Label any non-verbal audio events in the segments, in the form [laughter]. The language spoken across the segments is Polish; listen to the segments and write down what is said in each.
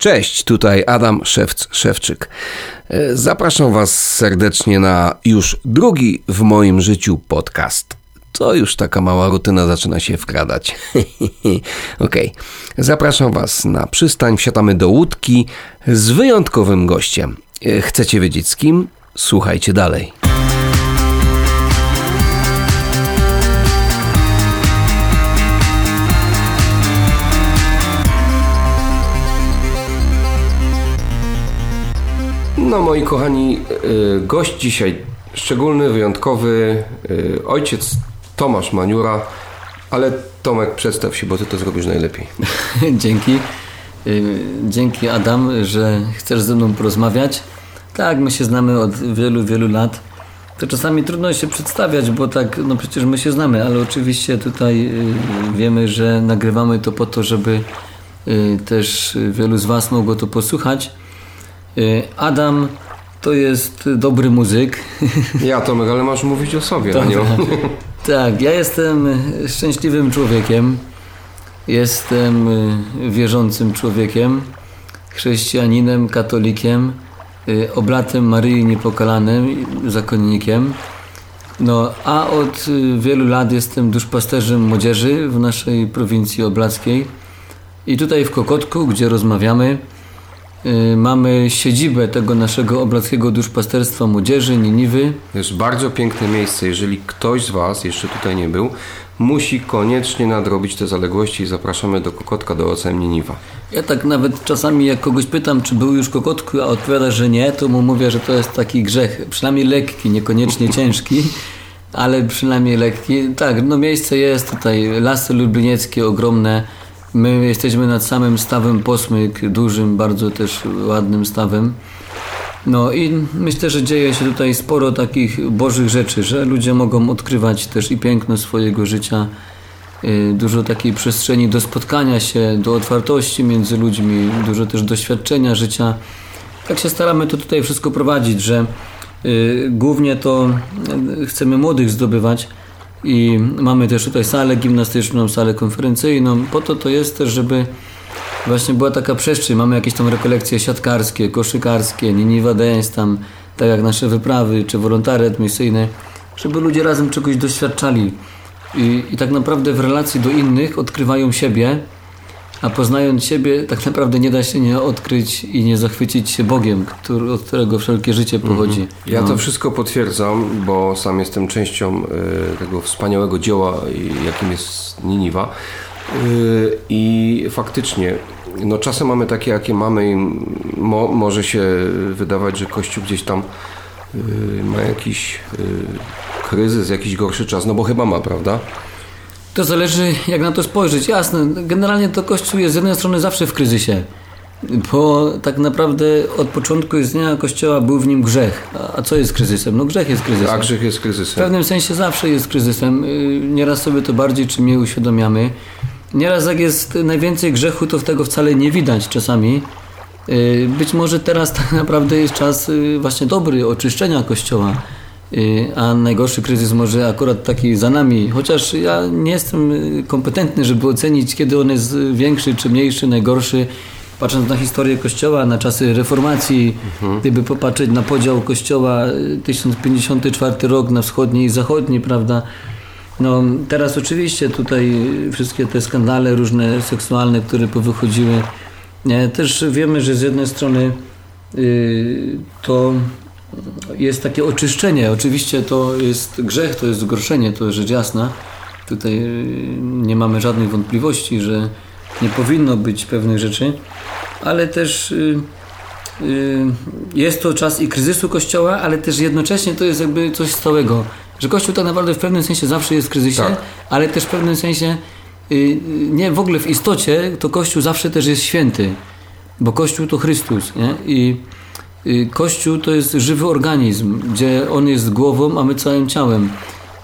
Cześć, tutaj Adam Szewc-Szewczyk. E, Zapraszam Was serdecznie na już drugi w moim życiu podcast. To już taka mała rutyna zaczyna się wkradać. [laughs] Okej, zapraszam Was na przystań. Wsiadamy do łódki z wyjątkowym gościem. E, Chcecie wiedzieć z kim? Słuchajcie dalej. No moi kochani, y, gość dzisiaj szczególny, wyjątkowy, y, ojciec Tomasz Maniura, ale Tomek przedstaw się, bo ty to zrobisz najlepiej. [laughs] Dzięki. Y, Dzięki Adam, że chcesz ze mną porozmawiać. Tak, my się znamy od wielu, wielu lat. To czasami trudno się przedstawiać, bo tak, no przecież my się znamy, ale oczywiście tutaj wiemy, że nagrywamy to po to, żeby też wielu z Was mogło to posłuchać. Y, Adam to jest dobry muzyk. [laughs] Ja Tomek, ale masz mówić o sobie, a nie o... Tak, ja jestem szczęśliwym człowiekiem. Jestem y, wierzącym człowiekiem, chrześcijaninem, katolikiem, y, oblatem Maryi Niepokalanym, zakonnikiem. No, a od wielu lat jestem duszpasterzem młodzieży w naszej prowincji oblackiej. I tutaj w Kokotku, gdzie rozmawiamy, mamy siedzibę tego naszego oblackiego duszpasterstwa młodzieży, Niniwy. To jest bardzo piękne miejsce. Jeżeli ktoś z Was jeszcze tutaj nie był, musi koniecznie nadrobić te zaległości i zapraszamy do Kokotka, do OCM Niniwa. Ja tak nawet czasami jak kogoś pytam, czy był już Kokotku, a odpowiada, że nie, to mu mówię, że to jest taki grzech, przynajmniej lekki, niekoniecznie [laughs] ciężki, ale przynajmniej lekki. Tak, no miejsce jest tutaj, lasy lublinieckie ogromne, my jesteśmy nad samym stawem Posmyk, dużym, bardzo też ładnym stawem. No i myślę, że dzieje się tutaj sporo takich bożych rzeczy, że ludzie mogą odkrywać też i piękno swojego życia, y, dużo takiej przestrzeni do spotkania się, do otwartości między ludźmi, dużo też doświadczenia życia. Tak się staramy to tutaj wszystko prowadzić, że y, głównie to y, chcemy młodych zdobywać i mamy też tutaj salę gimnastyczną, salę konferencyjną. Po to to jest też, żeby właśnie była taka przestrzeń. Mamy jakieś tam rekolekcje siatkarskie, koszykarskie, Niniwa Dance tam, tak jak nasze wyprawy, czy wolontariat misyjny, żeby ludzie razem czegoś doświadczali. I, I tak naprawdę w relacji do innych odkrywają siebie, a poznając siebie, tak naprawdę nie da się nie odkryć i nie zachwycić się Bogiem, który, od którego wszelkie życie pochodzi. Ja No. to wszystko potwierdzam, bo sam jestem częścią y, tego wspaniałego dzieła, jakim jest Niniwa. Y, I faktycznie, no czasy mamy takie, jakie mamy i mo, może się wydawać, że Kościół gdzieś tam y, ma jakiś y, kryzys, jakiś gorszy czas, no bo chyba ma, prawda? To zależy, jak na to spojrzeć. Jasne, generalnie to Kościół jest z jednej strony zawsze w kryzysie, bo tak naprawdę od początku istnienia Kościoła był w nim grzech. A- co jest kryzysem? No grzech jest kryzysem. A grzech jest W kryzysem. pewnym sensie zawsze jest kryzysem. Yy, Nieraz sobie to bardziej czy mniej uświadamiamy. Nieraz jak jest najwięcej grzechu, to tego wcale nie widać czasami. Yy, Być może teraz tak [laughs] naprawdę jest czas yy, właśnie dobry oczyszczenia Kościoła. Yy, A najgorszy kryzys może akurat taki za nami. Chociaż ja nie jestem yy, kompetentny, żeby ocenić, kiedy on jest yy, większy czy mniejszy, najgorszy. Patrząc na historię Kościoła, na czasy reformacji, gdyby popatrzeć na podział Kościoła y, 1054 rok na wschodni i zachodni, prawda? No teraz oczywiście tutaj y, wszystkie te skandale różne seksualne, które powychodziły, też wiemy, że z jednej strony y, to jest takie oczyszczenie. Oczywiście to jest grzech, to jest zgorszenie, to jest rzecz jasna. Tutaj y, nie mamy żadnych wątpliwości, że nie powinno być pewnych rzeczy, ale też y, y, jest to czas i kryzysu Kościoła, ale też jednocześnie to jest jakby coś stałego. Że Kościół tak naprawdę w pewnym sensie zawsze jest w kryzysie, Tak. ale też w pewnym sensie nie w ogóle w istocie to Kościół zawsze też jest święty, bo Kościół to Chrystus nie? i Kościół to jest żywy organizm, gdzie on jest głową, a my całym ciałem.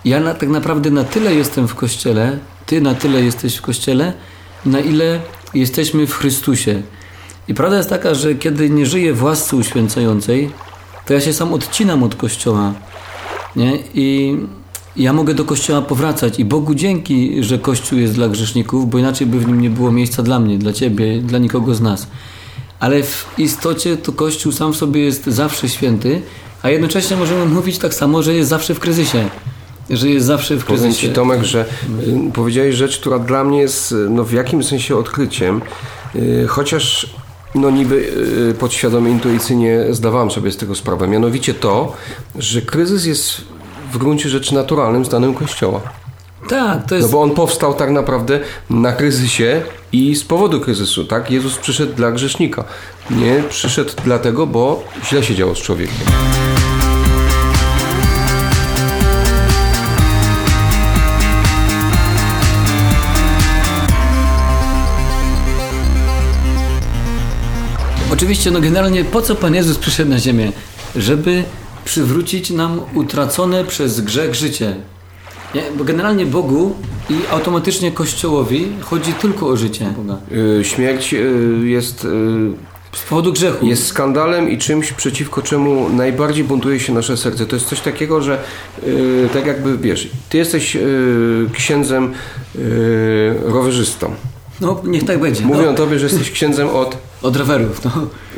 Ja na, tak naprawdę na tyle jestem w Kościele, ty na tyle jesteś w Kościele, na ile jesteśmy w Chrystusie. I prawda jest taka, że kiedy nie żyję w łasce uświęcającej, to ja się sam odcinam od Kościoła. Nie? I ja mogę do Kościoła powracać i Bogu dzięki, że Kościół jest dla grzeszników, bo inaczej by w nim nie było miejsca dla mnie, dla Ciebie, dla nikogo z nas. Ale w istocie to Kościół sam w sobie jest zawsze święty, a jednocześnie możemy mówić tak samo, że jest zawsze w kryzysie. Że jest zawsze w Powiem kryzysie. Ci Tomek, że y, powiedziałeś rzecz, która dla mnie jest y, no, w jakimś sensie odkryciem, y, chociaż no niby podświadomie, intuicyjnie zdawałem sobie z tego sprawę. Mianowicie to, że kryzys jest w gruncie rzeczy naturalnym zdaniem Kościoła. Tak, to No jest. bo on powstał tak naprawdę na kryzysie i z powodu kryzysu, tak? Jezus przyszedł dla grzesznika. Nie przyszedł dlatego, bo źle się działo z człowiekiem. Oczywiście, no generalnie po co Pan Jezus przyszedł na ziemię? Żeby przywrócić nam utracone przez grzech życie. Generalnie Bogu i automatycznie Kościołowi chodzi tylko o życie Boga. Y, Śmierć y, jest y, Z powodu grzechu. jest skandalem i czymś, przeciwko czemu najbardziej buntuje się nasze serce. To jest coś takiego, że yy, tak jakby wiesz, ty jesteś yy, księdzem yy, rowerzystą. No, niech tak będzie. Mówią no, tobie, że jesteś księdzem od. Od rowerów, no.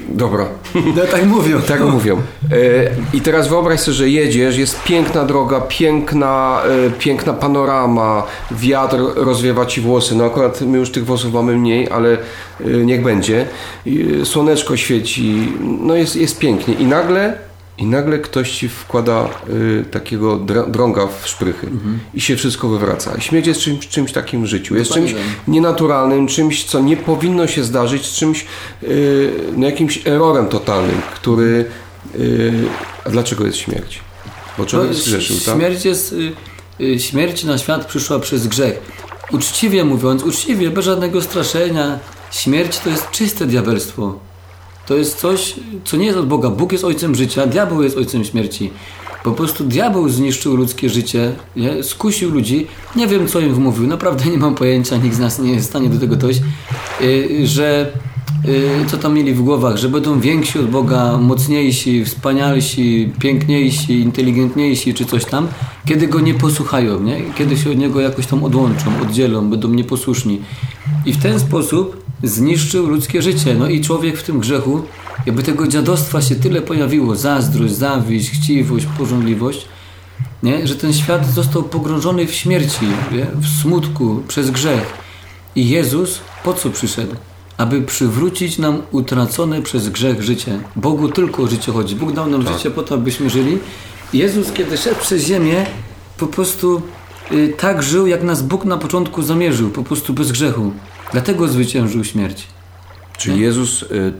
Dobra, no tak mówią. tak mówią. Yy, I teraz wyobraź sobie, że jedziesz, jest piękna droga, piękna, yy, piękna panorama, wiatr rozwiewa ci włosy. No akurat my już tych włosów mamy mniej, ale yy, niech będzie. Słoneczko świeci, no jest, jest pięknie. I nagle I nagle ktoś ci wkłada y, takiego dr- drąga w szprychy i się wszystko wywraca. I śmierć jest czymś, czymś takim w życiu. Jest czymś nienaturalnym, czymś, co nie powinno się zdarzyć, czymś, y, no jakimś errorem totalnym, który... Y, a dlaczego jest śmierć? Bo człowiek No, zgrzeszył, tak? Śmierć jest, y, y, śmierć na świat przyszła przez grzech. Uczciwie mówiąc, uczciwie, bez żadnego straszenia, śmierć to jest czyste diabelstwo. To jest coś, co nie jest od Boga. Bóg jest ojcem życia, diabeł jest ojcem śmierci. Po prostu diabeł zniszczył ludzkie życie, nie? skusił ludzi. Nie wiem, co im wmówił, naprawdę nie mam pojęcia, nikt z nas nie jest w stanie do tego dojść, y, że y, co tam mieli w głowach, że będą więksi od Boga, mocniejsi, wspanialsi, piękniejsi, inteligentniejsi czy coś tam, kiedy go nie posłuchają, nie? kiedy się od niego jakoś tam odłączą, oddzielą, będą nieposłuszni. I w ten sposób zniszczył ludzkie życie. No i człowiek w tym grzechu, jakby tego dziadostwa się tyle pojawiło, zazdrość, zawiść, chciwość, pożądliwość, nie? że ten świat został pogrążony w śmierci, nie? w smutku, przez grzech. I Jezus po co przyszedł? Aby przywrócić nam utracone przez grzech życie. Bogu tylko o życie chodzi. Bóg dał nam życie po to, abyśmy żyli. Jezus, kiedy szedł przez ziemię, po prostu y, tak żył, jak nas Bóg na początku zamierzył, po prostu bez grzechu. Dlatego zwyciężył śmierć. Czyli Jezus y,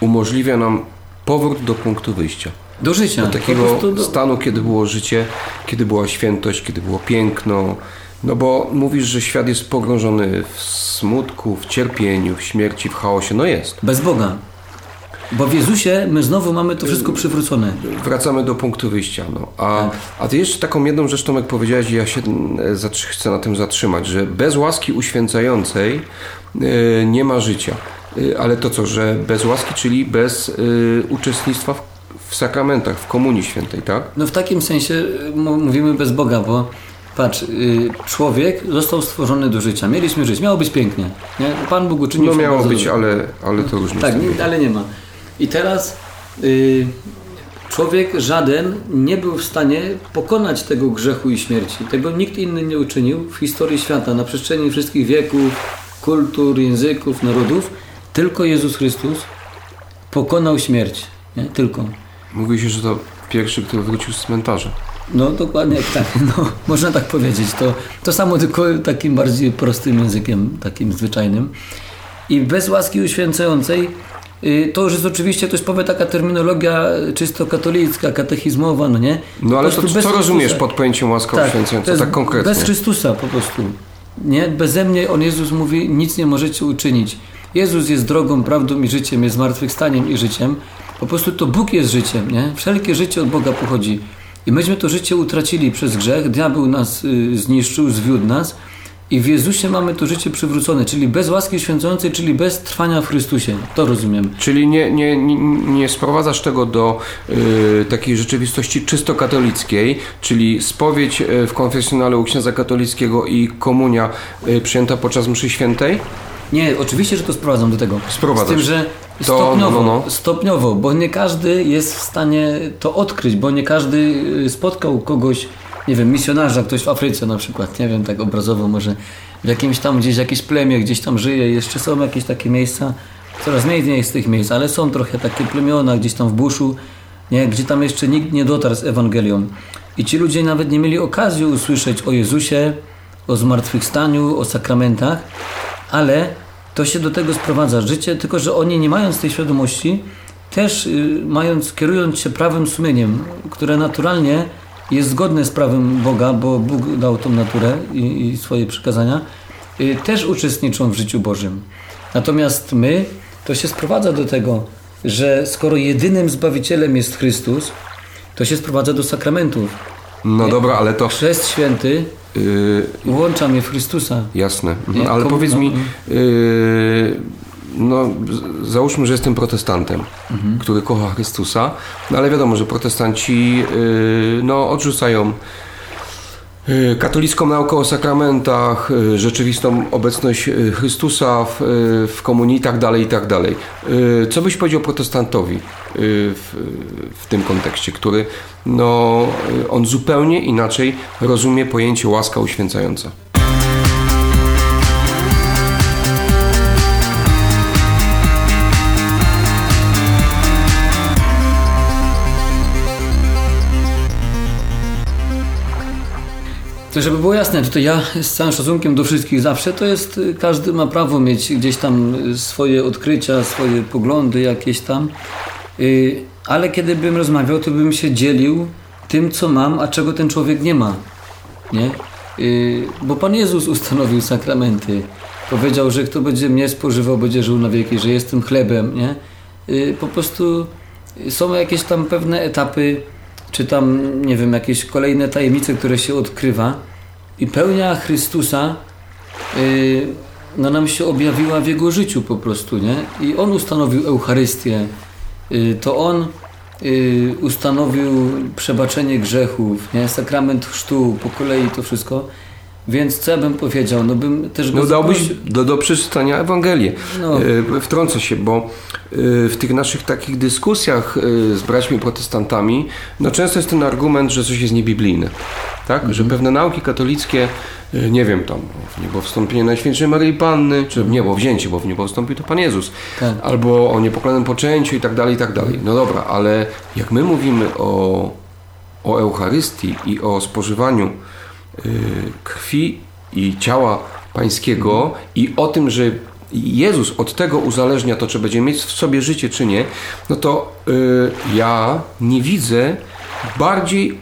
umożliwia nam powrót do punktu wyjścia. Do życia. Do takiego do- stanu, kiedy było życie, kiedy była świętość, kiedy było piękno. No bo mówisz, że świat jest pogrążony w smutku, w cierpieniu, w śmierci, w chaosie. No jest. Bez Boga. Bo w Jezusie my znowu mamy to wszystko przywrócone. Wracamy do punktu wyjścia. No. A, Tak. a ty jeszcze taką jedną rzecz, Tomek, powiedziałeś ja się zatrzy- chcę na tym zatrzymać, że bez łaski uświęcającej y, nie ma życia. Y, ale to co, że bez łaski, czyli bez y, uczestnictwa w, w sakramentach, w Komunii Świętej, tak? No w takim sensie y, mówimy bez Boga, bo patrz, y, człowiek został stworzony do życia. Mieliśmy żyć, miało być pięknie. Nie? Pan Bóg uczynił No miało być, dobrze. ale, ale to różnie. Tak, nie, ale nie ma. I teraz y, człowiek żaden nie był w stanie pokonać tego grzechu i śmierci. Tego nikt inny nie uczynił w historii świata, na przestrzeni wszystkich wieków, kultur, języków, narodów. Tylko Jezus Chrystus pokonał śmierć. Nie? Tylko. Mówi się, że to pierwszy, który wrócił z cmentarza. No dokładnie tak, no, [laughs] można tak powiedzieć. To, to samo tylko takim bardziej prostym językiem, takim zwyczajnym. I bez łaski uświęcającej y, to już jest oczywiście, ktoś powie taka terminologia czysto katolicka, katechizmowa, no nie? No ale to, co bez rozumiesz Chrystusa. pod pojęciem łaska Tak, uświęcająca? to jest Tak konkretnie. Bez Chrystusa po prostu. Nie? Beze mnie, On Jezus mówi, nic nie możecie uczynić. Jezus jest drogą, prawdą i życiem, jest zmartwychwstaniem i życiem. Po prostu to Bóg jest życiem, nie? Wszelkie życie od Boga pochodzi. I myśmy to życie utracili przez grzech, diabeł nas y, zniszczył, zwiódł nas i w Jezusie mamy to życie przywrócone, czyli bez łaski święcącej, czyli bez trwania w Chrystusie. To rozumiemy. Czyli nie, nie, nie, nie sprowadzasz tego do y, takiej rzeczywistości czysto katolickiej, czyli spowiedź y, w konfesjonale u księdza katolickiego i komunia y, przyjęta podczas mszy świętej, Nie, oczywiście, że to sprowadzam do tego. Sprowadzasz. Z tym, że stopniowo, no, no. stopniowo, bo nie każdy jest w stanie to odkryć, bo nie każdy y, spotkał kogoś, nie wiem, misjonarza, ktoś w Afryce na przykład, nie wiem, tak obrazowo może w jakimś tam gdzieś jakieś plemię, gdzieś tam żyje, jeszcze są jakieś takie miejsca, coraz mniej jest tych miejsc, ale są trochę takie plemiona gdzieś tam w buszu, nie, gdzie tam jeszcze nikt nie dotarł z Ewangelią. I ci ludzie nawet nie mieli okazji usłyszeć o Jezusie, o zmartwychwstaniu, o sakramentach, ale to się do tego sprowadza życie, tylko że oni nie mając tej świadomości, też y, mając, kierując się prawym sumieniem, które naturalnie jest zgodne z prawem Boga, bo Bóg dał tą naturę i, i swoje przykazania, y, też uczestniczą w życiu Bożym. Natomiast my, to się sprowadza do tego, że skoro jedynym Zbawicielem jest Chrystus, to się sprowadza do sakramentów. No dobra, ale to... Chrzest święty Yy, łącza mnie w Chrystusa. jasne. Mhm. Ale powiedz no, mi, no. yy, no załóżmy, że jestem protestantem, Mhm. który kocha Chrystusa, no ale wiadomo, że protestanci yy, no odrzucają katolicką naukę o sakramentach, yy, rzeczywistą obecność yy, Chrystusa w, w komunii i tak dalej, i tak dalej. Co byś powiedział protestantowi w, w tym kontekście, który no, on zupełnie inaczej rozumie pojęcie łaska uświęcająca? To żeby było jasne, tutaj ja z całym szacunkiem do wszystkich zawsze, to jest, y, każdy ma prawo mieć gdzieś tam y, swoje odkrycia, swoje poglądy jakieś tam, Y, ale kiedy bym rozmawiał, to bym się dzielił tym, co mam, a czego ten człowiek nie ma, nie? Bo Pan Jezus ustanowił sakramenty. Powiedział, że kto będzie mnie spożywał, będzie żył na wieki, że jestem chlebem, nie? Po prostu są jakieś tam pewne etapy, czy tam, nie wiem, jakieś kolejne tajemnice, które się odkrywa i pełnia Chrystusa y, no nam się objawiła w Jego życiu po prostu, nie? I On ustanowił Eucharystię, y, to On y, ustanowił przebaczenie grzechów, nie? Sakrament chrztu, po kolei to wszystko. Więc co ja bym powiedział? No bym też go No zaprosił- do, do przeczytania Ewangelię. No. E, Wtrącę się, bo e, w tych naszych takich dyskusjach e, z braćmi protestantami, no często jest ten argument, że coś jest niebiblijne. Tak? Mhm. Że pewne nauki katolickie, nie wiem, tam w niebo wstąpienie Najświętszej Maryi Panny, czy w niebo wzięcie, bo w niebo wstąpił to Pan Jezus, Tak. albo o niepokalanym poczęciu i tak dalej, i tak dalej. No dobra, ale jak my mówimy o, o Eucharystii i o spożywaniu krwi i ciała Pańskiego i o tym, że Jezus od tego uzależnia to, czy będzie mieć w sobie życie, czy nie, no to y, ja nie widzę bardziej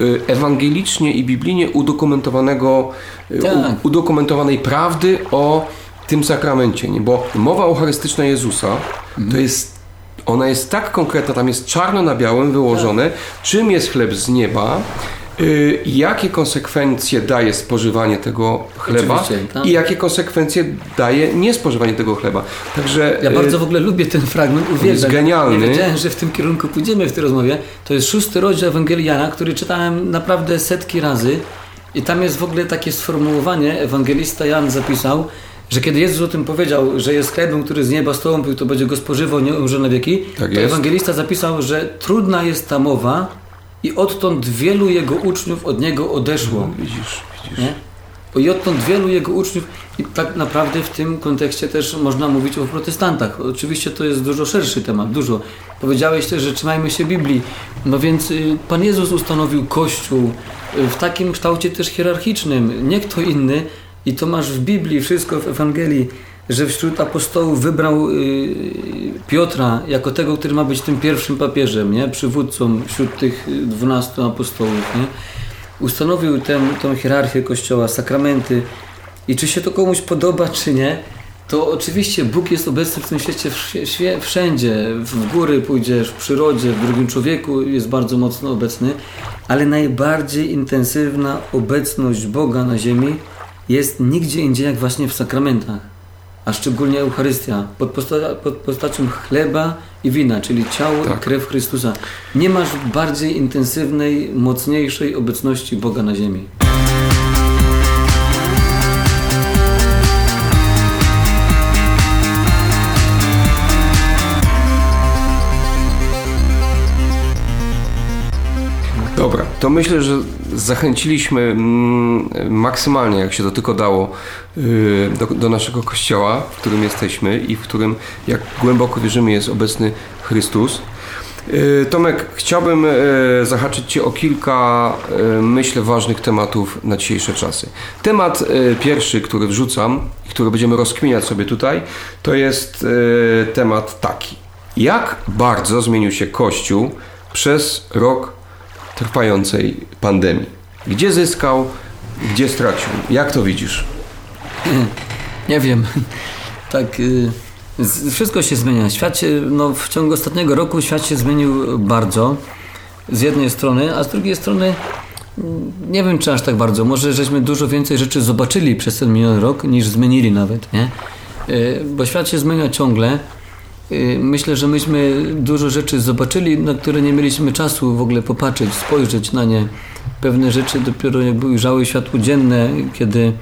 y, ewangelicznie i biblijnie udokumentowanego, y, Tak. u, udokumentowanej prawdy o tym sakramencie, nie? bo mowa eucharystyczna Jezusa to jest ona jest tak konkretna, tam jest czarno na białym wyłożone, czym jest chleb z nieba, y, jakie konsekwencje daje spożywanie tego chleba tak. i jakie konsekwencje daje niespożywanie tego chleba. Także Ja y, bardzo w ogóle lubię ten fragment, uwielbiam. jest genialny. Nie wiedziałem, że w tym kierunku pójdziemy w tej rozmowie. To jest szósty rozdział Ewangelii Jana, który czytałem naprawdę setki razy i tam jest w ogóle takie sformułowanie, ewangelista Jan zapisał, że kiedy Jezus o tym powiedział, że jest chlebem, który z nieba stąpił, to będzie go spożywał, nie umrze na wieki, Tak to jest. ewangelista zapisał, że trudna jest ta mowa i odtąd wielu jego uczniów od niego odeszło. widzisz, widzisz. Nie? I odtąd wielu jego uczniów, i tak naprawdę w tym kontekście też można mówić o protestantach. Oczywiście to jest dużo szerszy temat, dużo. Powiedziałeś też, że trzymajmy się Biblii. No więc y, Pan Jezus ustanowił Kościół y, w takim kształcie też hierarchicznym, nie kto inny. I to masz w Biblii, wszystko w Ewangelii, że wśród apostołów wybrał y, Piotra jako tego, który ma być tym pierwszym papieżem, nie? przywódcą wśród tych dwunastu apostołów. Nie? ustanowił tę, tą hierarchię Kościoła, sakramenty i czy się to komuś podoba, czy nie, to oczywiście Bóg jest obecny w tym świecie wsz- świe- wszędzie. W góry pójdziesz, w przyrodzie, w drugim człowieku jest bardzo mocno obecny, ale najbardziej intensywna obecność Boga na ziemi jest nigdzie indziej jak właśnie w sakramentach, a szczególnie Eucharystia, pod, posta- pod postacią chleba i wina, czyli ciało Tak. i krew Chrystusa. Nie masz bardziej intensywnej, mocniejszej obecności Boga na ziemi. To myślę, że zachęciliśmy mm, maksymalnie, jak się to tylko dało, y, do, do naszego kościoła, w którym jesteśmy i w którym, jak głęboko wierzymy, jest obecny Chrystus. Y, Tomek, chciałbym y, zahaczyć Cię o kilka, myślę, ważnych tematów na dzisiejsze czasy. Temat pierwszy, który wrzucam i który będziemy rozkminiać sobie tutaj, to jest temat taki. Jak bardzo zmienił się Kościół przez rok trwającej pandemii. Gdzie zyskał, gdzie stracił? Jak to widzisz? Nie wiem. Tak, y, wszystko się zmienia. Świat się, no, w ciągu ostatniego roku świat się zmienił bardzo. Z jednej strony, a z drugiej strony mm, nie wiem, czy aż tak bardzo. Może żeśmy dużo więcej rzeczy zobaczyli przez ten miniony rok, niż zmienili nawet, nie? Y, bo świat się zmienia ciągle. Y, myślę, że myśmy dużo rzeczy zobaczyli, na które nie mieliśmy czasu w ogóle popatrzeć, spojrzeć na nie. Pewne rzeczy dopiero jakby ujrzały światło dzienne, kiedy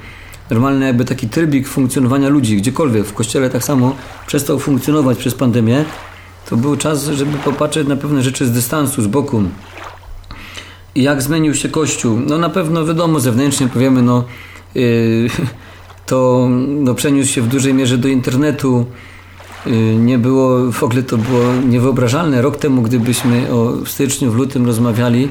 normalny jakby taki trybik funkcjonowania ludzi, gdziekolwiek, w kościele tak samo, przestał funkcjonować przez pandemię, to był czas, żeby popatrzeć na pewne rzeczy z dystansu, z boku. I jak zmienił się Kościół? No na pewno wiadomo, zewnętrznie powiemy, no yy, [laughs] to no, przeniósł się w dużej mierze do internetu, nie było, w ogóle to było niewyobrażalne. Rok temu, gdybyśmy o, w styczniu, w lutym rozmawiali,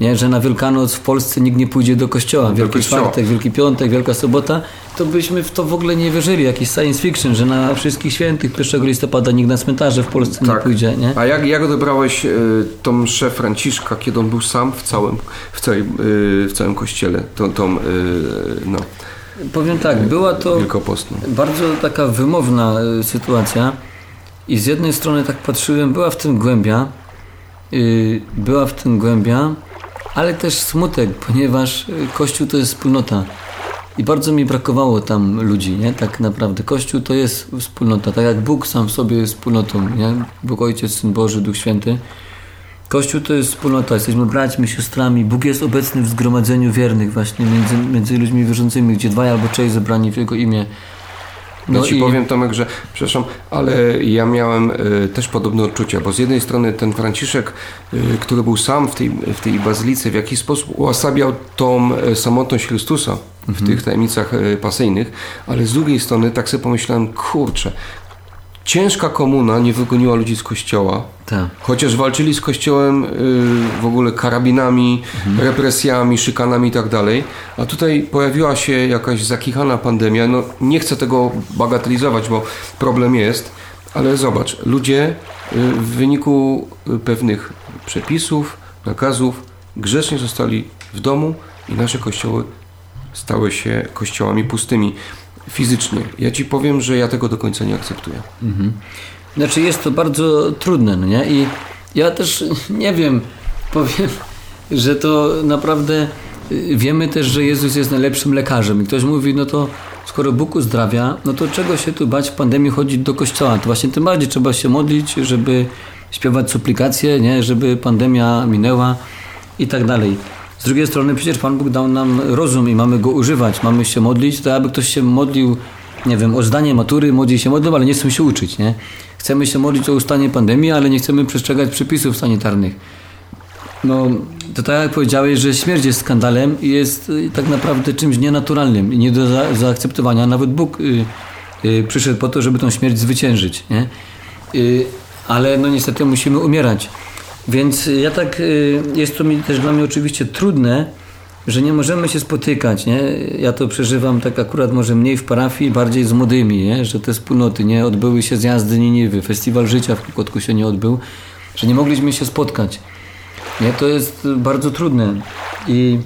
nie, że na Wielkanoc w Polsce nikt nie pójdzie do kościoła. Wielki kościoła. czwartek, Wielki Piątek, Wielka Sobota, to byśmy w to w ogóle nie wierzyli. Jakiś science fiction, że na wszystkich świętych 1 listopada nikt na cmentarze w Polsce tak. nie pójdzie. Nie? A jak, jak odebrałeś y, tą mszę Franciszka, kiedy on był sam w całym, w całej, y, w całym kościele? Tą, tą y, no. Powiem tak, była to bardzo taka wymowna e, sytuacja i z jednej strony tak patrzyłem, była w tym głębia, yy, była w tym głębia, ale też smutek, ponieważ e, Kościół to jest wspólnota i bardzo mi brakowało tam ludzi, nie? Tak naprawdę. Kościół to jest wspólnota, tak jak Bóg sam w sobie jest wspólnotą, nie? Bóg Ojciec, Syn Boży, Duch Święty. Kościół to jest wspólnota, jesteśmy braćmi, siostrami. Bóg jest obecny w zgromadzeniu wiernych właśnie między, między ludźmi wierzącymi, gdzie dwaj albo trzej zebrani w Jego imię. No ja ci i... powiem Tomek, że przepraszam, ale ja miałem y, też podobne odczucia, bo z jednej strony ten Franciszek, y, który był sam w tej, w tej bazylice, w jakiś sposób uosabiał tą y, samotność Chrystusa w mhm. tych tajemnicach pasyjnych, ale z drugiej strony tak sobie pomyślałem, kurczę, ciężka komuna nie wygoniła ludzi z kościoła. Tak. Chociaż walczyli z kościołem y, w ogóle karabinami, mhm. represjami, szykanami i tak dalej. A tutaj pojawiła się jakaś zakichana pandemia. No, nie chcę tego bagatelizować, bo problem jest. Ale zobacz, ludzie y, w wyniku pewnych przepisów, nakazów grzecznie zostali w domu i nasze kościoły stały się kościołami pustymi fizycznie. Ja ci powiem, że ja tego do końca nie akceptuję. Mhm. Znaczy jest to bardzo trudne, no nie? I ja też [laughs] nie wiem, powiem, że to naprawdę y, wiemy też, że Jezus jest najlepszym lekarzem. I ktoś mówi, no to skoro Bóg uzdrawia, no to czego się tu bać w pandemii chodzić do kościoła? To właśnie tym bardziej trzeba się modlić, żeby śpiewać suplikacje, nie? żeby pandemia minęła i tak dalej. Z drugiej strony przecież Pan Bóg dał nam rozum i mamy go używać, mamy się modlić, to aby ktoś się modlił, nie wiem, o zdanie matury, młodzi się modlą, ale nie chcą się uczyć, nie? Chcemy się modlić o ustanie pandemii, ale nie chcemy przestrzegać przepisów sanitarnych. No, to tak jak powiedziałeś, że śmierć jest skandalem i jest y, tak naprawdę czymś nienaturalnym i nie do za, zaakceptowania. Nawet Bóg y, y, przyszedł po to, żeby tą śmierć zwyciężyć, nie? Y, ale no niestety musimy umierać. Więc ja tak, y, jest to mi też dla mnie oczywiście trudne, że nie możemy się spotykać, nie? Ja to przeżywam tak akurat może mniej w parafii, bardziej z młodymi, nie? Że te wspólnoty, nie? Odbyły się zjazdy Niniwy, festiwal życia w Kukotku się nie odbył, że nie mogliśmy się spotkać. Nie? To jest bardzo trudne i...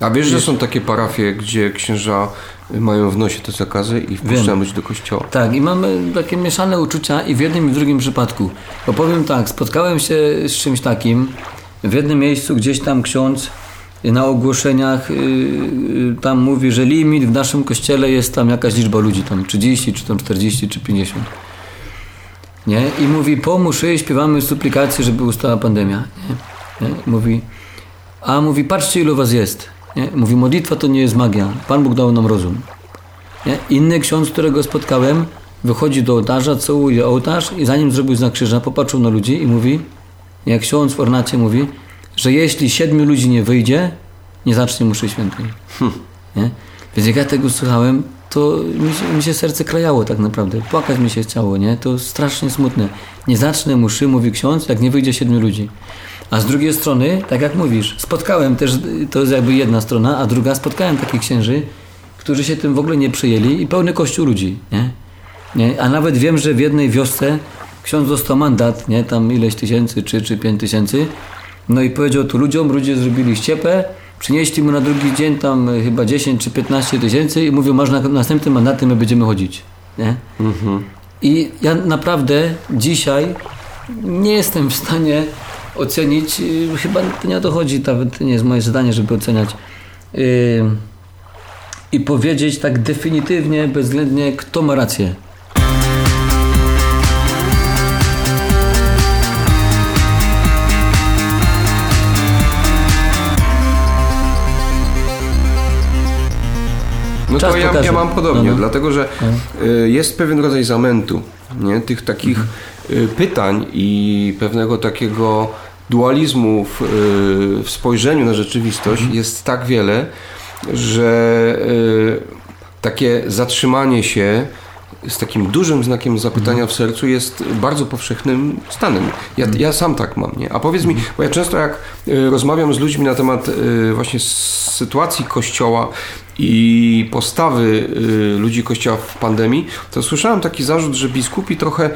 A wiesz, że są takie parafie, gdzie księża mają w nosie te zakazy i wpuszczają ludzi do kościoła. Tak, i mamy takie mieszane uczucia i w jednym i w drugim przypadku. Bo powiem tak, spotkałem się z czymś takim w jednym miejscu, gdzieś tam ksiądz na ogłoszeniach yy, tam mówi, że limit w naszym kościele jest tam jakaś liczba ludzi, tam 30, czy tam 40, czy 50. Nie? I mówi, po mszy śpiewamy suplikację, żeby ustała pandemia. Nie? Nie? Mówi, a mówi, patrzcie ilu was jest. Nie? Mówi, modlitwa to nie jest magia. Pan Bóg dał nam rozum. Nie? Inny ksiądz, którego spotkałem, wychodzi do ołtarza, całuje ołtarz i zanim zrobił znak krzyża, popatrzył na ludzi i mówi, jak ksiądz w ornacie mówi, że jeśli siedmiu ludzi nie wyjdzie, nie zacznie mszy świętej. Hmm. Nie? Więc jak ja tego słuchałem, to mi się, mi się serce krajało tak naprawdę. Płakać mi się chciało, nie? To strasznie smutne. Nie zacznę mszy, mówi ksiądz, jak nie wyjdzie siedmiu ludzi. A z drugiej strony, tak jak mówisz, spotkałem też, to jest jakby jedna strona, a druga, spotkałem takich księży, którzy się tym w ogóle nie przyjęli i pełny kościół ludzi, nie? nie? A nawet wiem, że w jednej wiosce ksiądz dostał mandat, nie? Tam ileś tysięcy, czy, czy pięć tysięcy. No i powiedział tu ludziom, ludzie zrobili ściepę, przynieśli mu na drugi dzień tam chyba 10 czy 15 tysięcy i mówił, masz na następnym mandaty, my będziemy chodzić, nie? I ja naprawdę dzisiaj nie jestem w stanie ocenić, yy, chyba to nie o to chodzi, nawet nie jest moje zadanie, żeby oceniać yy, i powiedzieć tak definitywnie, bezwzględnie, kto ma rację. No Czas to ja, ja mam podobnie, No, no. dlatego że y, jest pewien rodzaj zamętu, nie? tych takich y, pytań i pewnego takiego dualizmu w, y, w spojrzeniu na rzeczywistość jest tak wiele, że y, takie zatrzymanie się z takim dużym znakiem zapytania w sercu jest bardzo powszechnym stanem. Ja, ja sam tak mam, nie? A powiedz mi, bo ja często jak y, rozmawiam z ludźmi na temat y, właśnie sytuacji Kościoła i postawy y, ludzi Kościoła w pandemii, to słyszałem taki zarzut, że biskupi trochę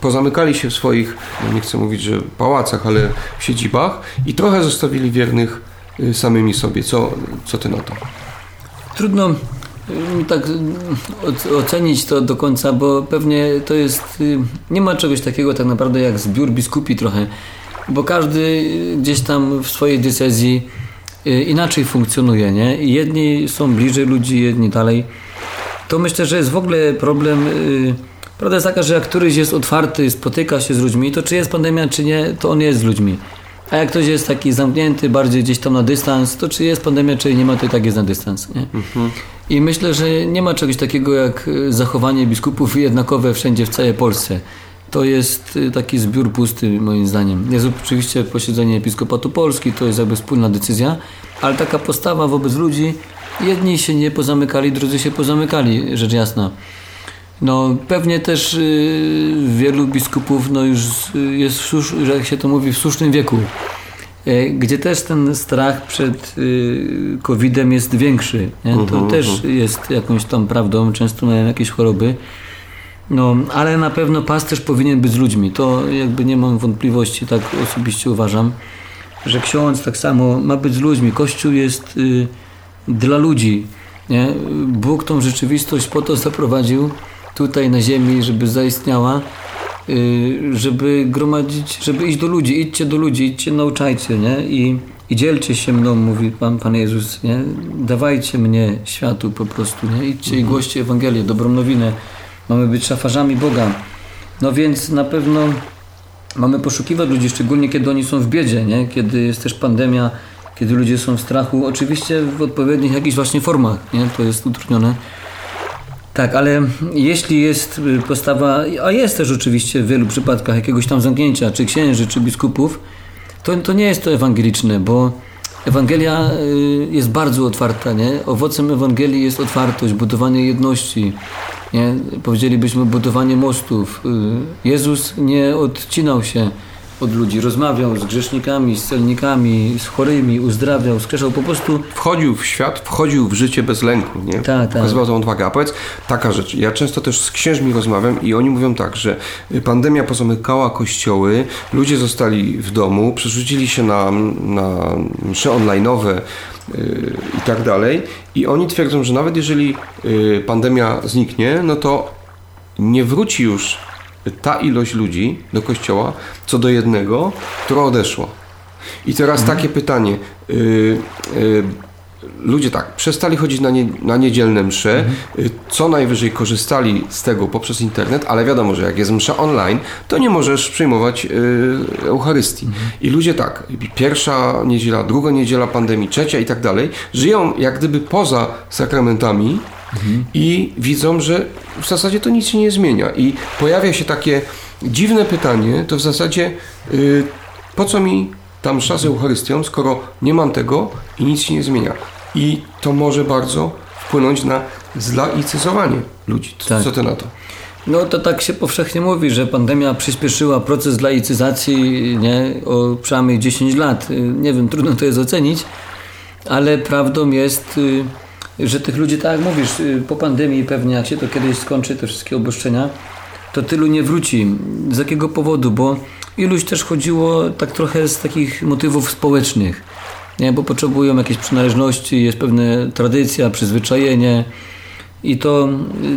pozamykali się w swoich, no nie chcę mówić, że pałacach, ale w siedzibach i trochę zostawili wiernych samymi sobie. Co, co ty na to? Trudno tak ym, oc- ocenić to do końca, bo pewnie to jest. y, Nie ma czegoś takiego tak naprawdę jak zbiór biskupi trochę, bo każdy y, gdzieś tam w swojej diecezji y, inaczej funkcjonuje, nie? Jedni są bliżej ludzi, jedni dalej. To myślę, że jest w ogóle problem. Prawda jest taka, że jak któryś jest otwarty, spotyka się z ludźmi, to czy jest pandemia, czy nie, to on jest z ludźmi. A jak ktoś jest taki zamknięty, bardziej gdzieś tam na dystans, to czy jest pandemia, czy nie ma, to i tak jest na dystans. Nie? I myślę, że nie ma czegoś takiego jak y, zachowanie biskupów jednakowe wszędzie w całej Polsce. To jest y, taki zbiór pusty, moim zdaniem. Jest oczywiście posiedzenie Episkopatu Polski, to jest jakby wspólna decyzja, ale taka postawa wobec ludzi, jedni się nie pozamykali, drudzy się pozamykali, rzecz jasna. No, pewnie też y, wielu biskupów no, już jest, jak się to mówi, w słusznym wieku, gdzie też ten strach przed y, COVID-em jest większy. Nie? To też jest jakąś tam prawdą, często mają jakieś choroby. No, ale na pewno pasterz powinien być z ludźmi. To jakby nie mam wątpliwości, tak osobiście uważam, że ksiądz tak samo ma być z ludźmi. Kościół jest y, dla ludzi. Nie? Bóg tą rzeczywistość po to zaprowadził tutaj na ziemi, żeby zaistniała, żeby gromadzić, żeby iść do ludzi. Idźcie do ludzi, idźcie, nauczajcie, nie? I, i dzielcie się mną, mówi Pan, Pan Jezus, nie? Dawajcie mnie światu po prostu, nie? Idźcie i głoście Ewangelię, dobrą nowinę. Mamy być szafarzami Boga. No więc na pewno mamy poszukiwać ludzi, szczególnie kiedy oni są w biedzie, nie? kiedy jest też pandemia, kiedy ludzie są w strachu. Oczywiście w odpowiednich jakichś właśnie formach, nie? to jest utrudnione. Tak, ale jeśli jest y, postawa, a jest też oczywiście w wielu przypadkach jakiegoś tam zamknięcia, czy księży, czy biskupów, to, to nie jest to ewangeliczne, bo Ewangelia y, jest bardzo otwarta, nie? Owocem Ewangelii jest otwartość, budowanie jedności, nie? Powiedzielibyśmy budowanie mostów. Y, Jezus nie odcinał się od ludzi, rozmawiał z grzesznikami, z celnikami, z chorymi, uzdrawiał, skrzeszał po prostu Wchodził w świat, wchodził w życie bez lęku, nie? Tak, tak. Pokazywał tą odwagę. A powiedz, taka rzecz, ja często też z księżmi rozmawiam i oni mówią tak, że pandemia pozamykała kościoły, ludzie zostali w domu, przerzucili się na, na msze online'owe yy, i tak dalej i oni twierdzą, że nawet jeżeli yy, pandemia zniknie, no to nie wróci już ta ilość ludzi do kościoła, co do jednego, która odeszła. I teraz takie pytanie. Yy, yy, ludzie tak, przestali chodzić na, nie, na niedzielne msze, y, co najwyżej korzystali z tego poprzez internet, ale wiadomo, że jak jest msza online, to nie możesz przyjmować y, Eucharystii. I ludzie tak, pierwsza niedziela, druga niedziela pandemii, trzecia i tak dalej, żyją jak gdyby poza sakramentami i widzą, że w zasadzie to nic się nie zmienia. I pojawia się takie dziwne pytanie, to w zasadzie y, po co mi ta msza z Eucharystią, skoro nie mam tego i nic się nie zmienia. I to może bardzo wpłynąć na zlaicyzowanie ludzi. Tak. Co ty na to? No to tak się powszechnie mówi, że pandemia przyspieszyła proces laicyzacji nie, o przynajmniej 10 lat. Nie wiem, trudno to jest ocenić, ale prawdą jest, y, że tych ludzi, tak jak mówisz, y, po pandemii pewnie jak się to kiedyś skończy, te wszystkie obostrzenia, to tylu nie wróci. Z jakiego powodu? Bo iluś też chodziło tak trochę z takich motywów społecznych, nie? bo potrzebują jakiejś przynależności, jest pewna tradycja, przyzwyczajenie, i to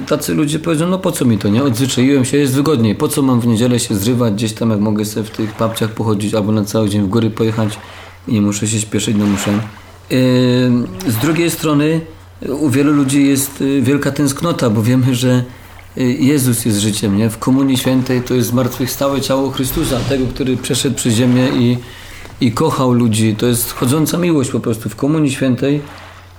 y, tacy ludzie powiedzą, no po co mi to, nie? Odzwyczaiłem się, jest wygodniej. Po co mam w niedzielę się zrywać gdzieś tam, jak mogę sobie w tych papciach pochodzić albo na cały dzień w góry pojechać i nie muszę się śpieszyć, no muszę. Yy, z drugiej strony u wielu ludzi jest y, wielka tęsknota, bo wiemy, że y, Jezus jest życiem, nie? W Komunii Świętej to jest zmartwychwstałe ciało Chrystusa, tego, który przeszedł przez ziemię i, i kochał ludzi. To jest chodząca miłość po prostu. W Komunii Świętej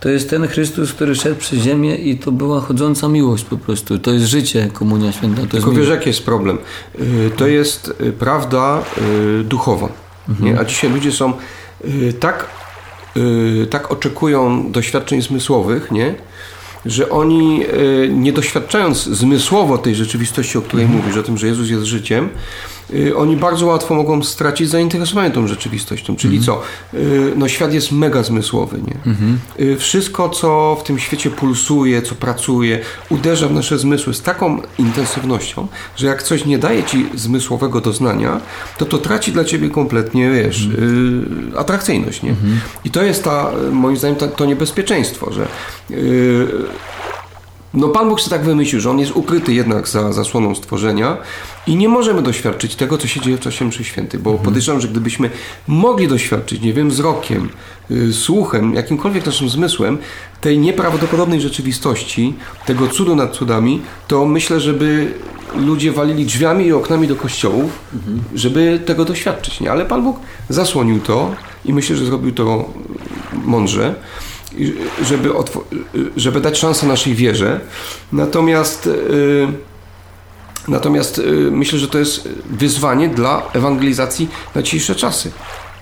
to jest ten Chrystus, który szedł przez ziemię i to była chodząca miłość po prostu. To jest życie, Komunia Święta. To Tylko wiesz, jaki jest problem? Y, to jest prawda duchowa. Mhm. A dzisiaj ludzie są tak, tak oczekują doświadczeń zmysłowych, nie? że oni nie doświadczając zmysłowo tej rzeczywistości, o której mhm. mówisz, o tym, że Jezus jest życiem, Y, oni bardzo łatwo mogą stracić zainteresowanie tą rzeczywistością. Czyli mhm. co? Y, no świat jest mega zmysłowy, nie? Mhm. Y, wszystko, co w tym świecie pulsuje, co pracuje, uderza w nasze zmysły z taką intensywnością, że jak coś nie daje ci zmysłowego doznania, to to traci dla ciebie kompletnie, wiesz, mhm. atrakcyjność, nie? Mhm. I to jest ta, moim zdaniem, to, to niebezpieczeństwo, że no Pan Bóg sobie tak wymyślił, że On jest ukryty jednak za zasłoną stworzenia i nie możemy doświadczyć tego, co się dzieje w czasie mszy świętej, bo mhm. podejrzewam, że gdybyśmy mogli doświadczyć, nie wiem, wzrokiem, yy, słuchem, jakimkolwiek naszym zmysłem tej nieprawdopodobnej rzeczywistości, tego cudu nad cudami, to myślę, żeby ludzie walili drzwiami i oknami do kościołów, mhm. żeby tego doświadczyć, nie? Ale Pan Bóg zasłonił to i myślę, że zrobił to mądrze żeby, żeby dać szansę naszej wierze. Natomiast, y, natomiast y, myślę, że to jest wyzwanie dla ewangelizacji na dzisiejsze czasy.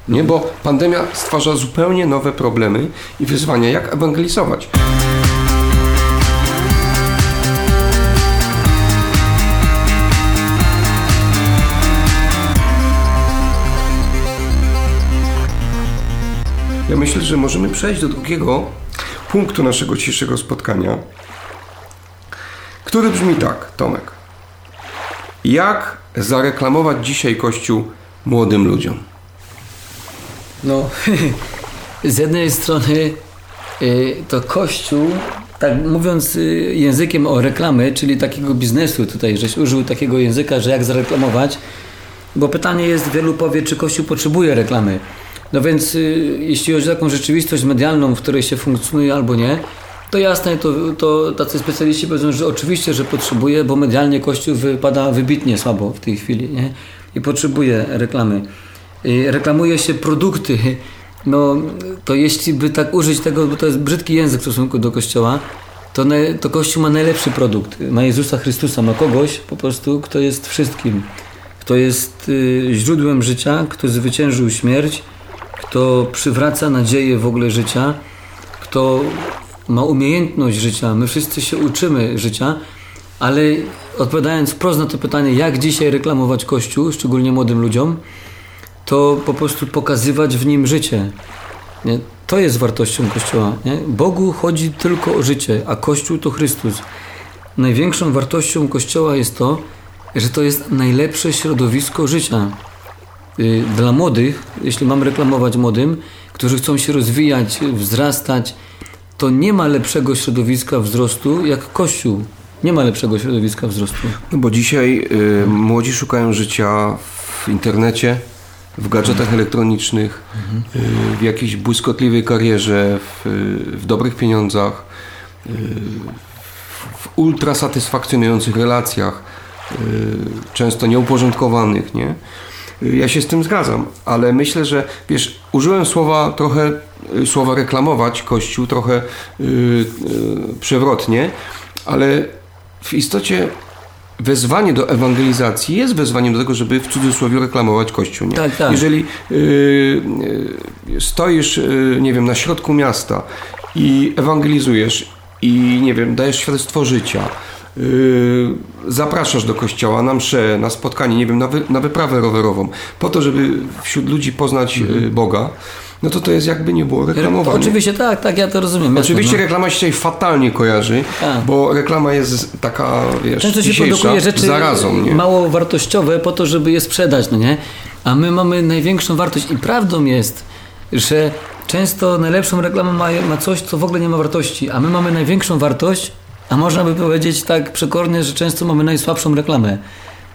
Nie? Bo pandemia stwarza zupełnie nowe problemy i wyzwania, jak ewangelizować. Ja myślę, że możemy przejść do drugiego punktu naszego dzisiejszego spotkania, który brzmi tak, Tomek. Jak zareklamować dzisiaj Kościół młodym ludziom? No, [laughs] z jednej strony y, to Kościół, tak mówiąc y, językiem o reklamy, czyli takiego biznesu tutaj, żeś użył takiego języka, że jak zareklamować, bo pytanie jest, wielu powie, czy Kościół potrzebuje reklamy. No więc y, jeśli chodzi o taką rzeczywistość medialną, w której się funkcjonuje albo nie, to jasne, to, to tacy specjaliści powiedzą, że oczywiście, że potrzebuje, bo medialnie Kościół wypada wybitnie słabo w tej chwili nie? i potrzebuje reklamy. I reklamuje się produkty. No, to jeśli by tak użyć tego, bo to jest brzydki język w stosunku do Kościoła, to, ne, to Kościół ma najlepszy produkt. Ma Jezusa Chrystusa, ma kogoś po prostu, kto jest wszystkim. Kto jest y, źródłem życia, kto zwyciężył śmierć, kto przywraca nadzieję w ogóle życia, kto ma umiejętność życia. My wszyscy się uczymy życia, ale odpowiadając wprost na to pytanie, jak dzisiaj reklamować Kościół, szczególnie młodym ludziom, to po prostu pokazywać w nim życie. Nie? To jest wartością Kościoła. Nie? Bogu chodzi tylko o życie, a Kościół to Chrystus. Największą wartością Kościoła jest to, że to jest najlepsze środowisko życia. Y, dla młodych, jeśli mam reklamować młodym, którzy chcą się rozwijać, wzrastać, to nie ma lepszego środowiska wzrostu jak Kościół. Nie ma lepszego środowiska wzrostu. No bo dzisiaj y, młodzi szukają życia w internecie, w gadżetach elektronicznych, y, w jakiejś błyskotliwej karierze, w, w dobrych pieniądzach, y, w ultra satysfakcjonujących relacjach, y, często nieuporządkowanych, nie? Ja się z tym zgadzam, ale myślę, że wiesz, użyłem słowa trochę, y, słowa reklamować Kościół trochę yy, yy, przewrotnie, ale w istocie wezwanie do ewangelizacji jest wezwaniem do tego, żeby w cudzysłowie reklamować Kościół. Nie? Tak, tak. Jeżeli y, y, stoisz, y, nie wiem, na środku miasta i ewangelizujesz i, nie wiem, dajesz świadectwo życia, zapraszasz do kościoła na mszę, na spotkanie, nie wiem, na, wy, na wyprawę rowerową, po to, żeby wśród ludzi poznać y, Boga, no to to jest jakby nie było reklamowane. Oczywiście tak, tak, ja to rozumiem. jasne, Oczywiście no. reklama się dzisiaj fatalnie kojarzy, Tak. bo reklama jest taka, wiesz, Często się produkuje rzeczy zarazą, nie? mało wartościowe po to, żeby je sprzedać, no nie? A my mamy największą wartość i prawdą jest, że często najlepszą reklamą ma, ma coś, co w ogóle nie ma wartości, a my mamy największą wartość, a można by powiedzieć tak przekornie, że często mamy najsłabszą reklamę.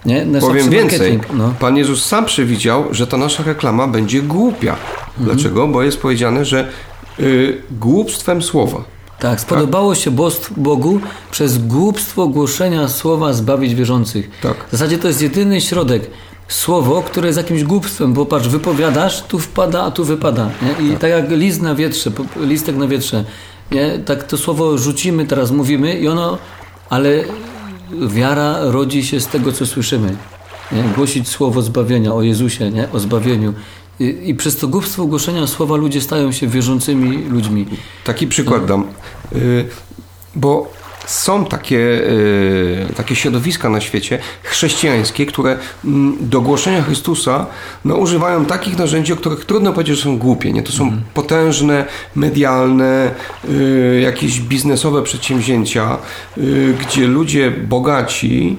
Nie? Powiem więcej, No. Pan Jezus sam przewidział, że ta nasza reklama będzie głupia. Mhm. Dlaczego? Bo jest powiedziane, że y, głupstwem słowa. Tak, spodobało się bost- Bogu przez głupstwo głoszenia słowa zbawić wierzących. Tak. W zasadzie to jest jedyny środek. Słowo, które jest jakimś głupstwem, bo patrz, wypowiadasz, tu wpada, a tu wypada. Nie? I tak. jak list na wietrze, listek na wietrze, nie? tak to słowo rzucimy, teraz mówimy i ono, ale wiara rodzi się z tego, co słyszymy. Nie? Głosić słowo zbawienia o Jezusie, nie? o zbawieniu. I, I przez to głupstwo głoszenia słowa ludzie stają się wierzącymi ludźmi. Taki przykład dam. Y, bo są takie, y, takie środowiska na świecie chrześcijańskie, które mm, do głoszenia Chrystusa no, używają takich narzędzi, o których trudno powiedzieć, że są głupie. Nie? To są potężne, medialne, y, jakieś biznesowe przedsięwzięcia, y, gdzie ludzie bogaci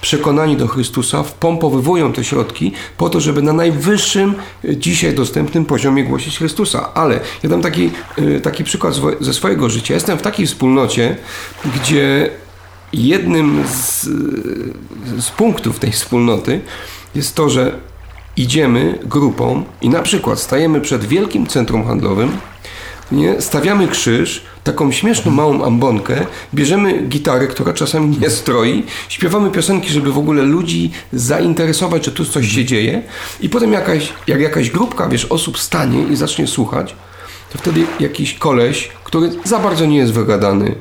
przekonani do Chrystusa wpompowywują te środki po to, żeby na najwyższym y, dzisiaj dostępnym poziomie głosić Chrystusa. Ale ja dam taki, y, taki przykład ze swojego życia. Jestem w takiej wspólnocie, gdzie jednym z, z punktów tej wspólnoty jest to, że idziemy grupą i na przykład stajemy przed wielkim centrum handlowym, nie? stawiamy krzyż, taką śmieszną małą ambonkę, bierzemy gitarę, która czasami nie stroi, śpiewamy piosenki, żeby w ogóle ludzi zainteresować, że tu coś się dzieje. I potem jakaś, jak jakaś grupka, wiesz, osób stanie i zacznie słuchać, to wtedy jakiś koleś, który za bardzo nie jest wygadany,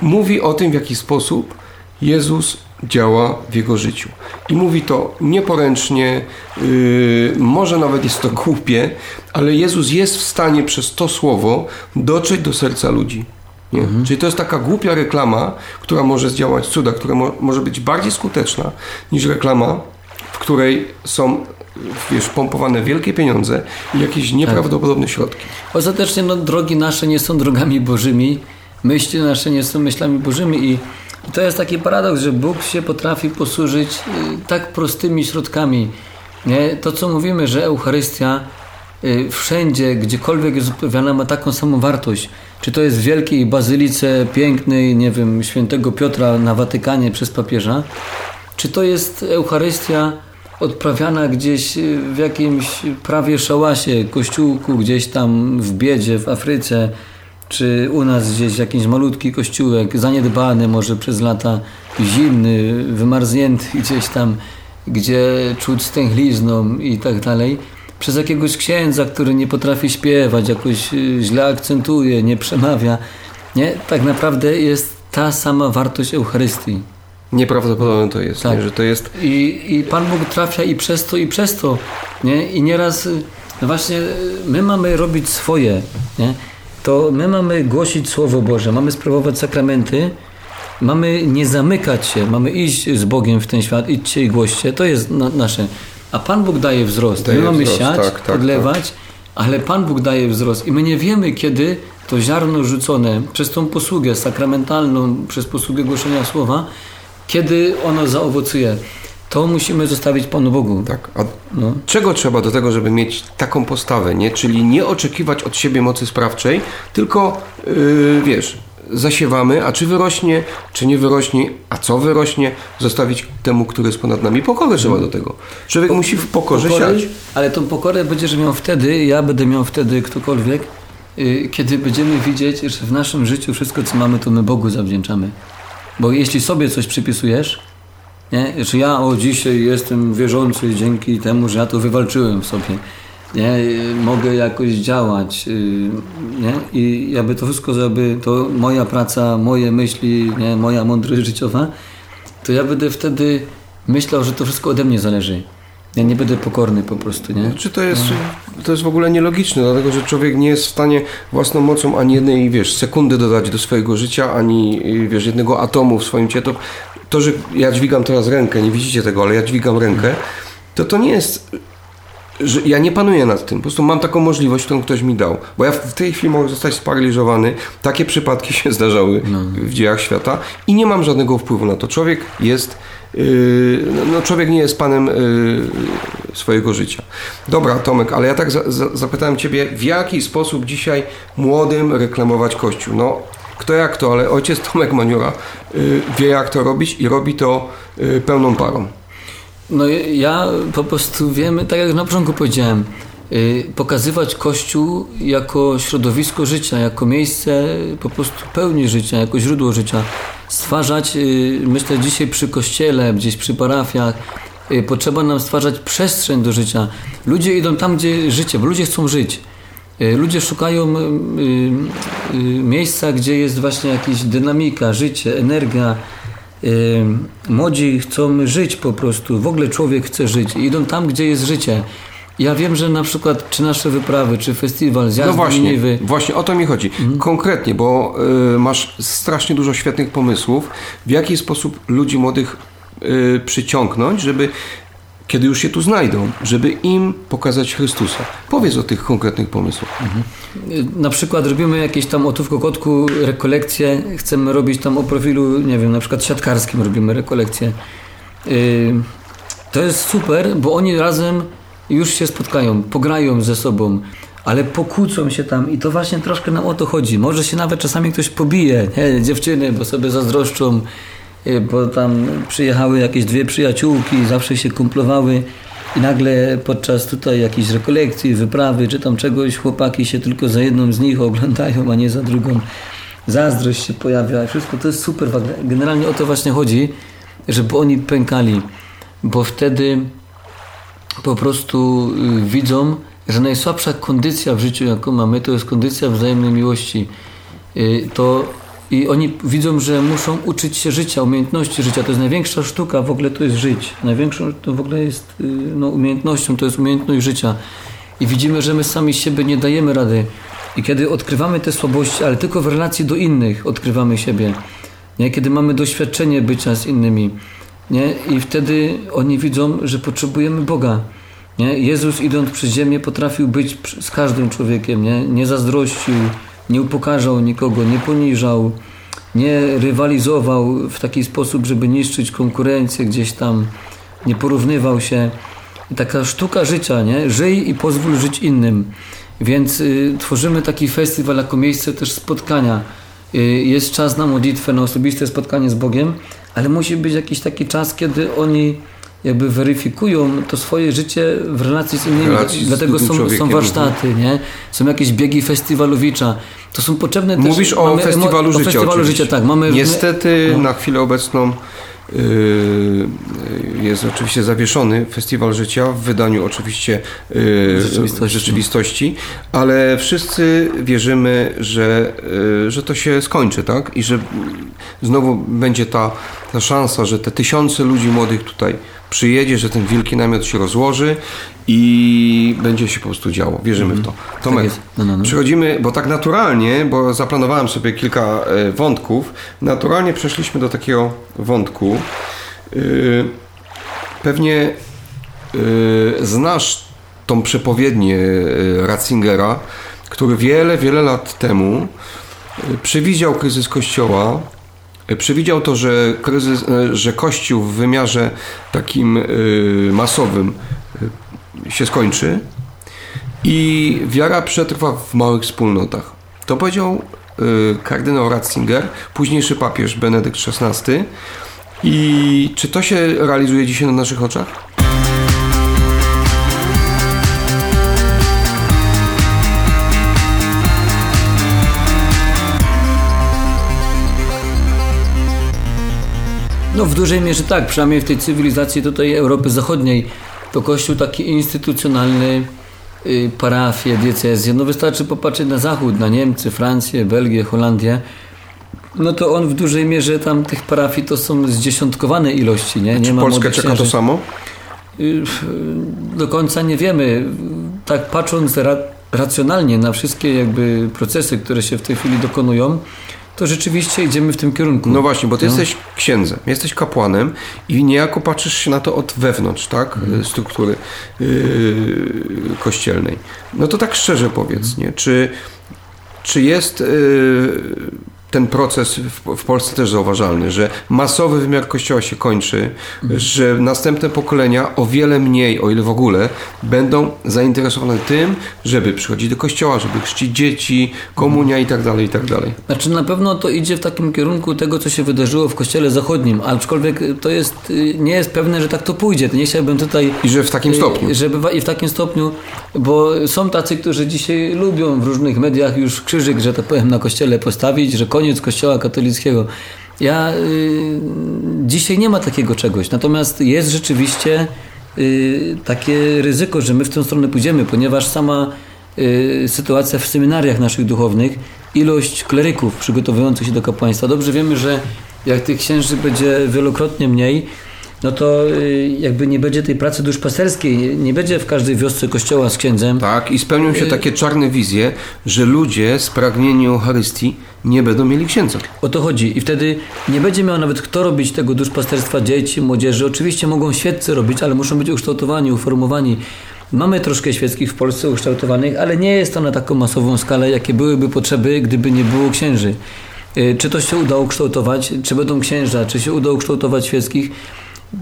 mówi o tym, w jaki sposób Jezus działa w jego życiu. I mówi to nieporęcznie, yy, może nawet jest to [laughs] głupie, ale Jezus jest w stanie przez to słowo dotrzeć do serca ludzi. Nie? Czyli to jest taka głupia reklama, która może zdziałać cuda, która mo- może być bardziej skuteczna niż reklama, w której są wiesz, pompowane wielkie pieniądze i jakieś nieprawdopodobne środki. Ostatecznie no, drogi nasze nie są drogami bożymi, myśli nasze nie są myślami bożymi i to jest taki paradoks, że Bóg się potrafi posłużyć y, tak prostymi środkami. Nie? To, co mówimy, że Eucharystia y, wszędzie, gdziekolwiek jest odprawiana, ma taką samą wartość. Czy to jest w wielkiej bazylice pięknej, nie wiem, świętego Piotra na Watykanie przez papieża, czy to jest Eucharystia odprawiana gdzieś y, w jakimś prawie szałasie, kościółku, gdzieś tam w biedzie, w Afryce, czy u nas gdzieś jakiś malutki kościółek, zaniedbany może przez lata, zimny, wymarznięty gdzieś tam, gdzie czuć stęchlizną i tak dalej, przez jakiegoś księdza, który nie potrafi śpiewać, jakoś y, źle akcentuje, nie przemawia. Nie? Tak naprawdę jest ta sama wartość Eucharystii. Nieprawdopodobne to jest, Tak. nie? że to jest I, I Pan Bóg trafia i przez to, i przez to. Nie? I nieraz no właśnie y, my mamy robić swoje. Nie? To my mamy głosić Słowo Boże, mamy sprawować sakramenty, mamy nie zamykać się, mamy iść z Bogiem w ten świat, idźcie i głoście, to jest na, nasze. A Pan Bóg daje wzrost. Daje my mamy wzrost, siać, tak, tak, odlewać, ale Pan Bóg daje wzrost. I my nie wiemy, kiedy to ziarno rzucone przez tą posługę sakramentalną, przez posługę głoszenia Słowa, kiedy ono zaowocuje. To musimy zostawić Panu Bogu. Tak. A No. czego trzeba do tego, żeby mieć taką postawę, nie? Czyli nie oczekiwać od siebie mocy sprawczej, tylko yy, wiesz, zasiewamy, a czy wyrośnie, czy nie wyrośnie, a co wyrośnie, zostawić temu, który jest ponad nami. Pokorę trzeba do tego. Człowiek musi w pokorze Pokory, siać. ale tą pokorę będziesz miał wtedy, ja będę miał wtedy, ktokolwiek, y, kiedy będziemy widzieć, że w naszym życiu wszystko, co mamy, to my Bogu zawdzięczamy. Bo jeśli sobie coś przypisujesz, nie? że ja o dzisiaj jestem wierzący dzięki temu, że ja to wywalczyłem w sobie, nie? Y, mogę jakoś działać y, nie? i jakby to wszystko, żeby to moja praca, moje myśli, nie? moja mądrość życiowa, to ja będę wtedy myślał, że to wszystko ode mnie zależy. Ja nie będę pokorny po prostu, nie? Czy to jest, to jest w ogóle nielogiczne, dlatego że człowiek nie jest w stanie własną mocą ani jednej, wiesz, sekundy dodać do swojego życia, ani, wiesz, jednego atomu w swoim ciele. To, to, że ja dźwigam teraz rękę, nie widzicie tego, ale ja dźwigam rękę, to to nie jest że ja nie panuję nad tym. Po prostu mam taką możliwość, którą ktoś mi dał. Bo ja w tej chwili mogę zostać sparaliżowany. Takie przypadki [laughs] się zdarzały no. w dziejach świata i nie mam żadnego wpływu na to. Człowiek jest. Yy, no, człowiek nie jest panem yy, swojego życia. Dobra, Tomek, ale ja tak za, za, zapytałem Ciebie, w jaki sposób dzisiaj młodym reklamować Kościół? No, kto jak to, ale ojciec Tomek Maniura yy, wie, jak to robić i robi to yy, pełną parą. No ja po prostu wiem, tak jak na początku powiedziałem, y, pokazywać Kościół jako środowisko życia, jako miejsce po prostu pełni życia, jako źródło życia. Stwarzać, y, myślę dzisiaj przy kościele, gdzieś przy parafiach, y, potrzeba nam stwarzać przestrzeń do życia. Ludzie idą tam, gdzie życie, bo ludzie chcą żyć. Ludzie szukają miejsca, gdzie jest właśnie jakaś dynamika, życie, energia, młodzi chcą żyć po prostu, w ogóle człowiek chce żyć i idą tam, gdzie jest życie. Ja wiem, że na przykład czy nasze wyprawy, czy festiwal, zjazd No właśnie, właśnie o to mi chodzi. Mhm. Konkretnie, bo y, masz strasznie dużo świetnych pomysłów, w jaki sposób ludzi młodych y, przyciągnąć, żeby kiedy już się tu znajdą, żeby im pokazać Chrystusa. Powiedz o tych konkretnych pomysłach. Na przykład robimy jakieś tam o tu w Kokotku rekolekcje, chcemy robić tam o profilu, nie wiem, na przykład siatkarskim robimy rekolekcje. To jest super, bo oni razem już się spotkają, pograją ze sobą, ale pokłócą się tam i to właśnie troszkę nam o to chodzi. Może się nawet czasami ktoś pobije, nie? dziewczyny, bo sobie zazdroszczą, bo tam przyjechały jakieś dwie przyjaciółki, zawsze się kumplowały i nagle podczas tutaj jakiejś rekolekcji, wyprawy czy tam czegoś chłopaki się tylko za jedną z nich oglądają, a nie za drugą. Zazdrość się pojawia, wszystko to jest super. Generalnie o to właśnie chodzi, żeby oni pękali, bo wtedy po prostu y, widzą, że najsłabsza kondycja w życiu, jaką mamy, to jest kondycja wzajemnej miłości. Y, to i oni widzą, że muszą uczyć się życia, umiejętności życia. To jest największa sztuka w ogóle to jest żyć. Największą to w ogóle jest y, no, umiejętnością, to jest umiejętność życia. I widzimy, że my sami siebie nie dajemy rady. I kiedy odkrywamy te słabości, ale tylko w relacji do innych odkrywamy siebie. Nie? Kiedy mamy doświadczenie bycia z innymi. Nie? I wtedy oni widzą, że potrzebujemy Boga. Nie? Jezus idąc przez ziemię potrafił być z każdym człowiekiem. Nie, nie zazdrościł, nie upokarzał nikogo, nie poniżał, nie rywalizował w taki sposób, żeby niszczyć konkurencję gdzieś tam, nie porównywał się. Taka sztuka życia, nie? Żyj i pozwól żyć innym. Więc y, tworzymy taki festiwal jako miejsce też spotkania. Y, jest czas na modlitwę, na osobiste spotkanie z Bogiem, ale musi być jakiś taki czas, kiedy oni jakby weryfikują to swoje życie w relacji z innymi. Relacji Dlatego z są, są warsztaty, nie? są jakieś biegi festiwalowicza. To są potrzebne Mówisz też, o mamy, festiwalu o, życia. O festiwalu życia, tak. Mamy, Niestety no. na chwilę obecną yy, jest oczywiście zawieszony Festiwal Życia w wydaniu oczywiście yy, rzeczywistości. rzeczywistości, ale wszyscy wierzymy, że, yy, że to się skończy, tak? I że znowu będzie ta, ta szansa, że te tysiące ludzi młodych tutaj przyjedzie, że ten wielki namiot się rozłoży i będzie się po prostu działo. Wierzymy w to. Mhm. Tomek, tak no, no, no. przechodzimy, bo tak naturalnie, bo zaplanowałem sobie kilka e, wątków, naturalnie przeszliśmy do takiego wątku. E, pewnie e, znasz tą przepowiednię Ratzingera, który wiele, wiele lat temu przewidział kryzys Kościoła Przewidział to, że, kryzys, e, że Kościół w wymiarze takim e, masowym e, się skończy i wiara przetrwa w małych wspólnotach. To powiedział kardynał Ratzinger, późniejszy papież Benedykt XVI. I czy to się realizuje dzisiaj na naszych oczach? No w dużej mierze tak, przynajmniej w tej cywilizacji tutaj Europy Zachodniej to kościół taki instytucjonalny, y, parafie, diecezje. No wystarczy popatrzeć na zachód, na Niemcy, Francję, Belgię, Holandię. no to on w dużej mierze tam tych parafii to są zdziesiątkowane ilości, nie? nie Czy Polska czeka to samo? Y, do końca nie wiemy. Tak patrząc ra racjonalnie na wszystkie jakby procesy, które się w tej chwili dokonują, to rzeczywiście idziemy w tym kierunku. No właśnie, bo ty no. jesteś księdzem, jesteś kapłanem i niejako patrzysz się na to od wewnątrz, tak? Mhm. Struktury yy, kościelnej. No to tak szczerze powiedz, nie? Czy, czy jest yy, ten proces w, w, Polsce też zauważalny, że masowy wymiar kościoła się kończy, mhm. że następne pokolenia o wiele mniej, o ile w ogóle, będą zainteresowane tym, żeby przychodzić do kościoła, żeby chrzcić dzieci, komunia i tak dalej, i tak dalej. Znaczy na pewno to idzie w takim kierunku tego, co się wydarzyło w kościele zachodnim, aczkolwiek to jest, nie jest pewne, że tak to pójdzie. Nie chciałbym tutaj... I że w takim stopniu. Żeby, I w takim stopniu, bo są tacy, którzy dzisiaj lubią w różnych mediach już krzyżyk, że tak powiem, na kościele postawić, że koniec Kościoła katolickiego. Ja y, dzisiaj nie ma takiego czegoś, natomiast jest rzeczywiście y, takie ryzyko, że my w tę stronę pójdziemy, ponieważ sama y, sytuacja w seminariach naszych duchownych, ilość kleryków przygotowujących się do kapłaństwa. Dobrze wiemy, że jak tych księży będzie wielokrotnie mniej, no to y, jakby nie będzie tej pracy duszpasterskiej, nie będzie w każdej wiosce kościoła z księdzem. Tak, i spełnią się y, takie czarne wizje, że ludzie spragnieni Eucharystii nie będą mieli księdza. O to chodzi. I wtedy nie będzie miał nawet kto robić tego duszpasterstwa dzieci, młodzieży. Oczywiście mogą świeccy robić, ale muszą być ukształtowani, uformowani. Mamy troszkę świeckich w Polsce ukształtowanych, ale nie jest to na taką masową skalę, jakie byłyby potrzeby, gdyby nie było księży. Y, czy to się uda ukształtować, czy będą księża, czy się uda ukształtować świeckich,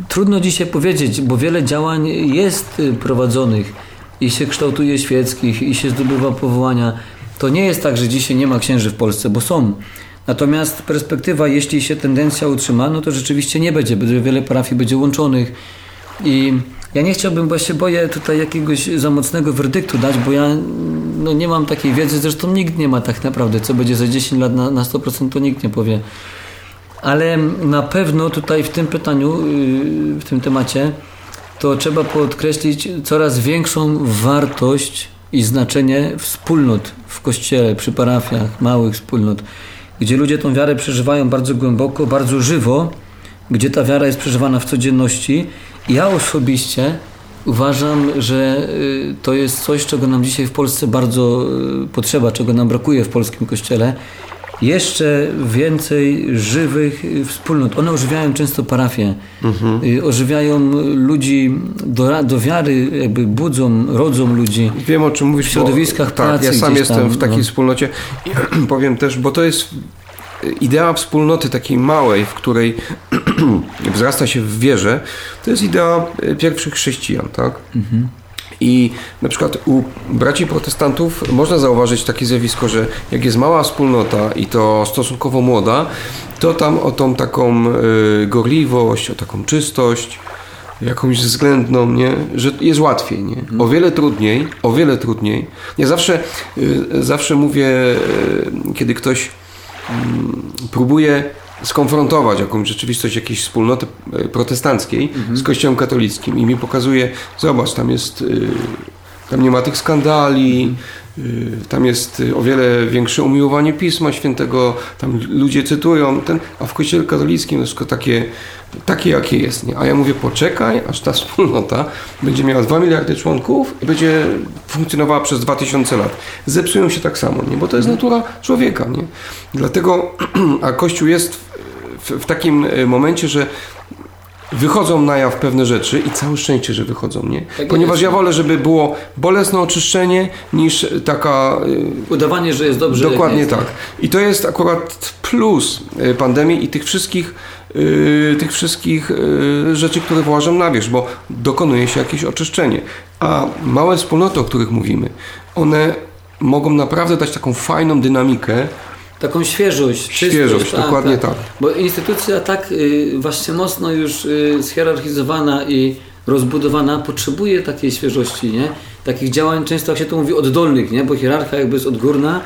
Trudno dzisiaj powiedzieć, bo wiele działań jest y, prowadzonych i się kształtuje świeckich, i się zdobywa powołania. To nie jest tak, że dzisiaj nie ma księży w Polsce, bo są. Natomiast perspektywa, jeśli się tendencja utrzyma, no to rzeczywiście nie będzie, będzie wiele parafii będzie łączonych. I ja nie chciałbym, bo się boję tutaj jakiegoś za mocnego werdyktu dać, bo ja no, nie mam takiej wiedzy, zresztą nikt nie ma tak naprawdę, co będzie za 10 lat na, na 100%, to nikt nie powie. Ale na pewno tutaj w tym pytaniu, y, w tym temacie, to trzeba podkreślić coraz większą wartość i znaczenie wspólnot w kościele, przy parafiach, małych wspólnot, gdzie ludzie tą wiarę przeżywają bardzo głęboko, bardzo żywo, gdzie ta wiara jest przeżywana w codzienności. Ja osobiście uważam, że y, to jest coś, czego nam dzisiaj w Polsce bardzo y, potrzeba, czego nam brakuje w polskim kościele jeszcze więcej żywych wspólnot. One ożywiają często parafie, mhm. Y, ożywiają ludzi do, do wiary, jakby budzą, rodzą ludzi. Wiem o czym mówisz. W środowiskach bo, pracy. Tak, ja sam jestem tam, w takiej no. wspólnocie i [clears throat] powiem też, bo to jest idea wspólnoty takiej małej, w której [clears throat] wzrasta się w wierze, to jest idea pierwszych chrześcijan, tak? Mhm. I na przykład u braci protestantów można zauważyć takie zjawisko, że jak jest mała wspólnota i to stosunkowo młoda, to tam o tą taką y, gorliwość, o taką czystość, jakąś względną, nie? że jest łatwiej. Nie? O wiele trudniej, o wiele trudniej. Ja zawsze, y, zawsze mówię, y, kiedy ktoś mm, próbuje skonfrontować jakąś rzeczywistość jakiejś wspólnoty e, protestanckiej mhm. z kościołem katolickim i mi pokazuje, zobacz, tam jest, y, tam nie ma tych skandali. Tam jest o wiele większe umiłowanie Pisma Świętego, tam ludzie cytują, ten, a w Kościele katolickim jest tylko takie, takie jakie jest. Nie? A ja mówię, poczekaj, aż ta [laughs] wspólnota będzie miała 2 miliardy członków i będzie funkcjonowała przez 2000 lat. Zepsują się tak samo, nie? bo to jest natura człowieka. Nie? Dlatego, [clears throat] a Kościół jest w, w takim e, momencie, że wychodzą na jaw pewne rzeczy i całe szczęście, że wychodzą, nie? Tak Ponieważ ja wolę, żeby było bolesne oczyszczenie niż taka... E, Udawanie, że jest dobrze. Dokładnie tak. I to jest akurat plus e, pandemii i tych wszystkich yy, tych wszystkich yy, rzeczy, które wyłażą na wierzch, bo dokonuje się jakieś oczyszczenie. A małe wspólnoty, o których mówimy, one mogą naprawdę dać taką fajną dynamikę taką świeżość. Świeżość, czystość, dokładnie tak, tak. Bo instytucja tak y, właśnie mocno już y, schierarchizowana i rozbudowana potrzebuje takiej świeżości, nie? Takich działań często, jak się to mówi, oddolnych, nie? Bo hierarchia jakby jest odgórna,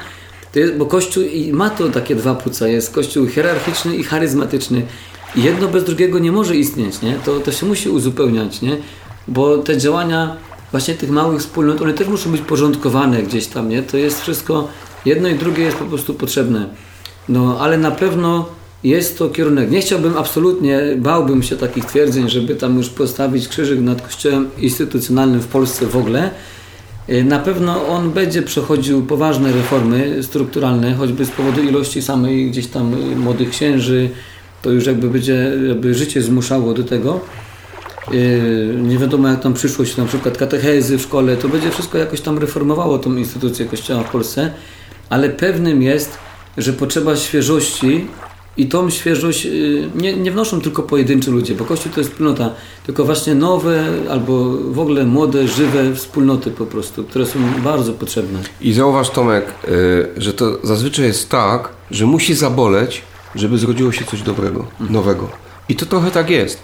to jest, bo Kościół i ma to takie dwa płuca, jest Kościół hierarchiczny i charyzmatyczny. I jedno bez drugiego nie może istnieć, nie? To, to się musi uzupełniać, nie? Bo te działania właśnie tych małych wspólnot, one też muszą być porządkowane gdzieś tam, nie? To jest wszystko Jedno i drugie jest po prostu potrzebne. No, ale na pewno jest to kierunek. Nie chciałbym absolutnie, bałbym się takich twierdzeń, żeby tam już postawić krzyżyk nad kościołem instytucjonalnym w Polsce w ogóle. Y, na pewno on będzie przechodził poważne reformy strukturalne, choćby z powodu ilości samej gdzieś tam y, młodych księży. To już jakby będzie, jakby życie zmuszało do tego. Y, nie wiadomo jak tam przyszłość, na przykład katechezy w szkole, to będzie wszystko jakoś tam reformowało tą instytucję Kościoła w Polsce, ale pewnym jest, że potrzeba świeżości i tą świeżość y, nie, nie wnoszą tylko pojedynczy ludzie, bo Kościół to jest wspólnota, tylko właśnie nowe albo w ogóle młode, żywe wspólnoty po prostu, które są bardzo potrzebne. I zauważ Tomek, y, że to zazwyczaj jest tak, że musi zaboleć, żeby zrodziło się coś dobrego, nowego. I to trochę tak jest.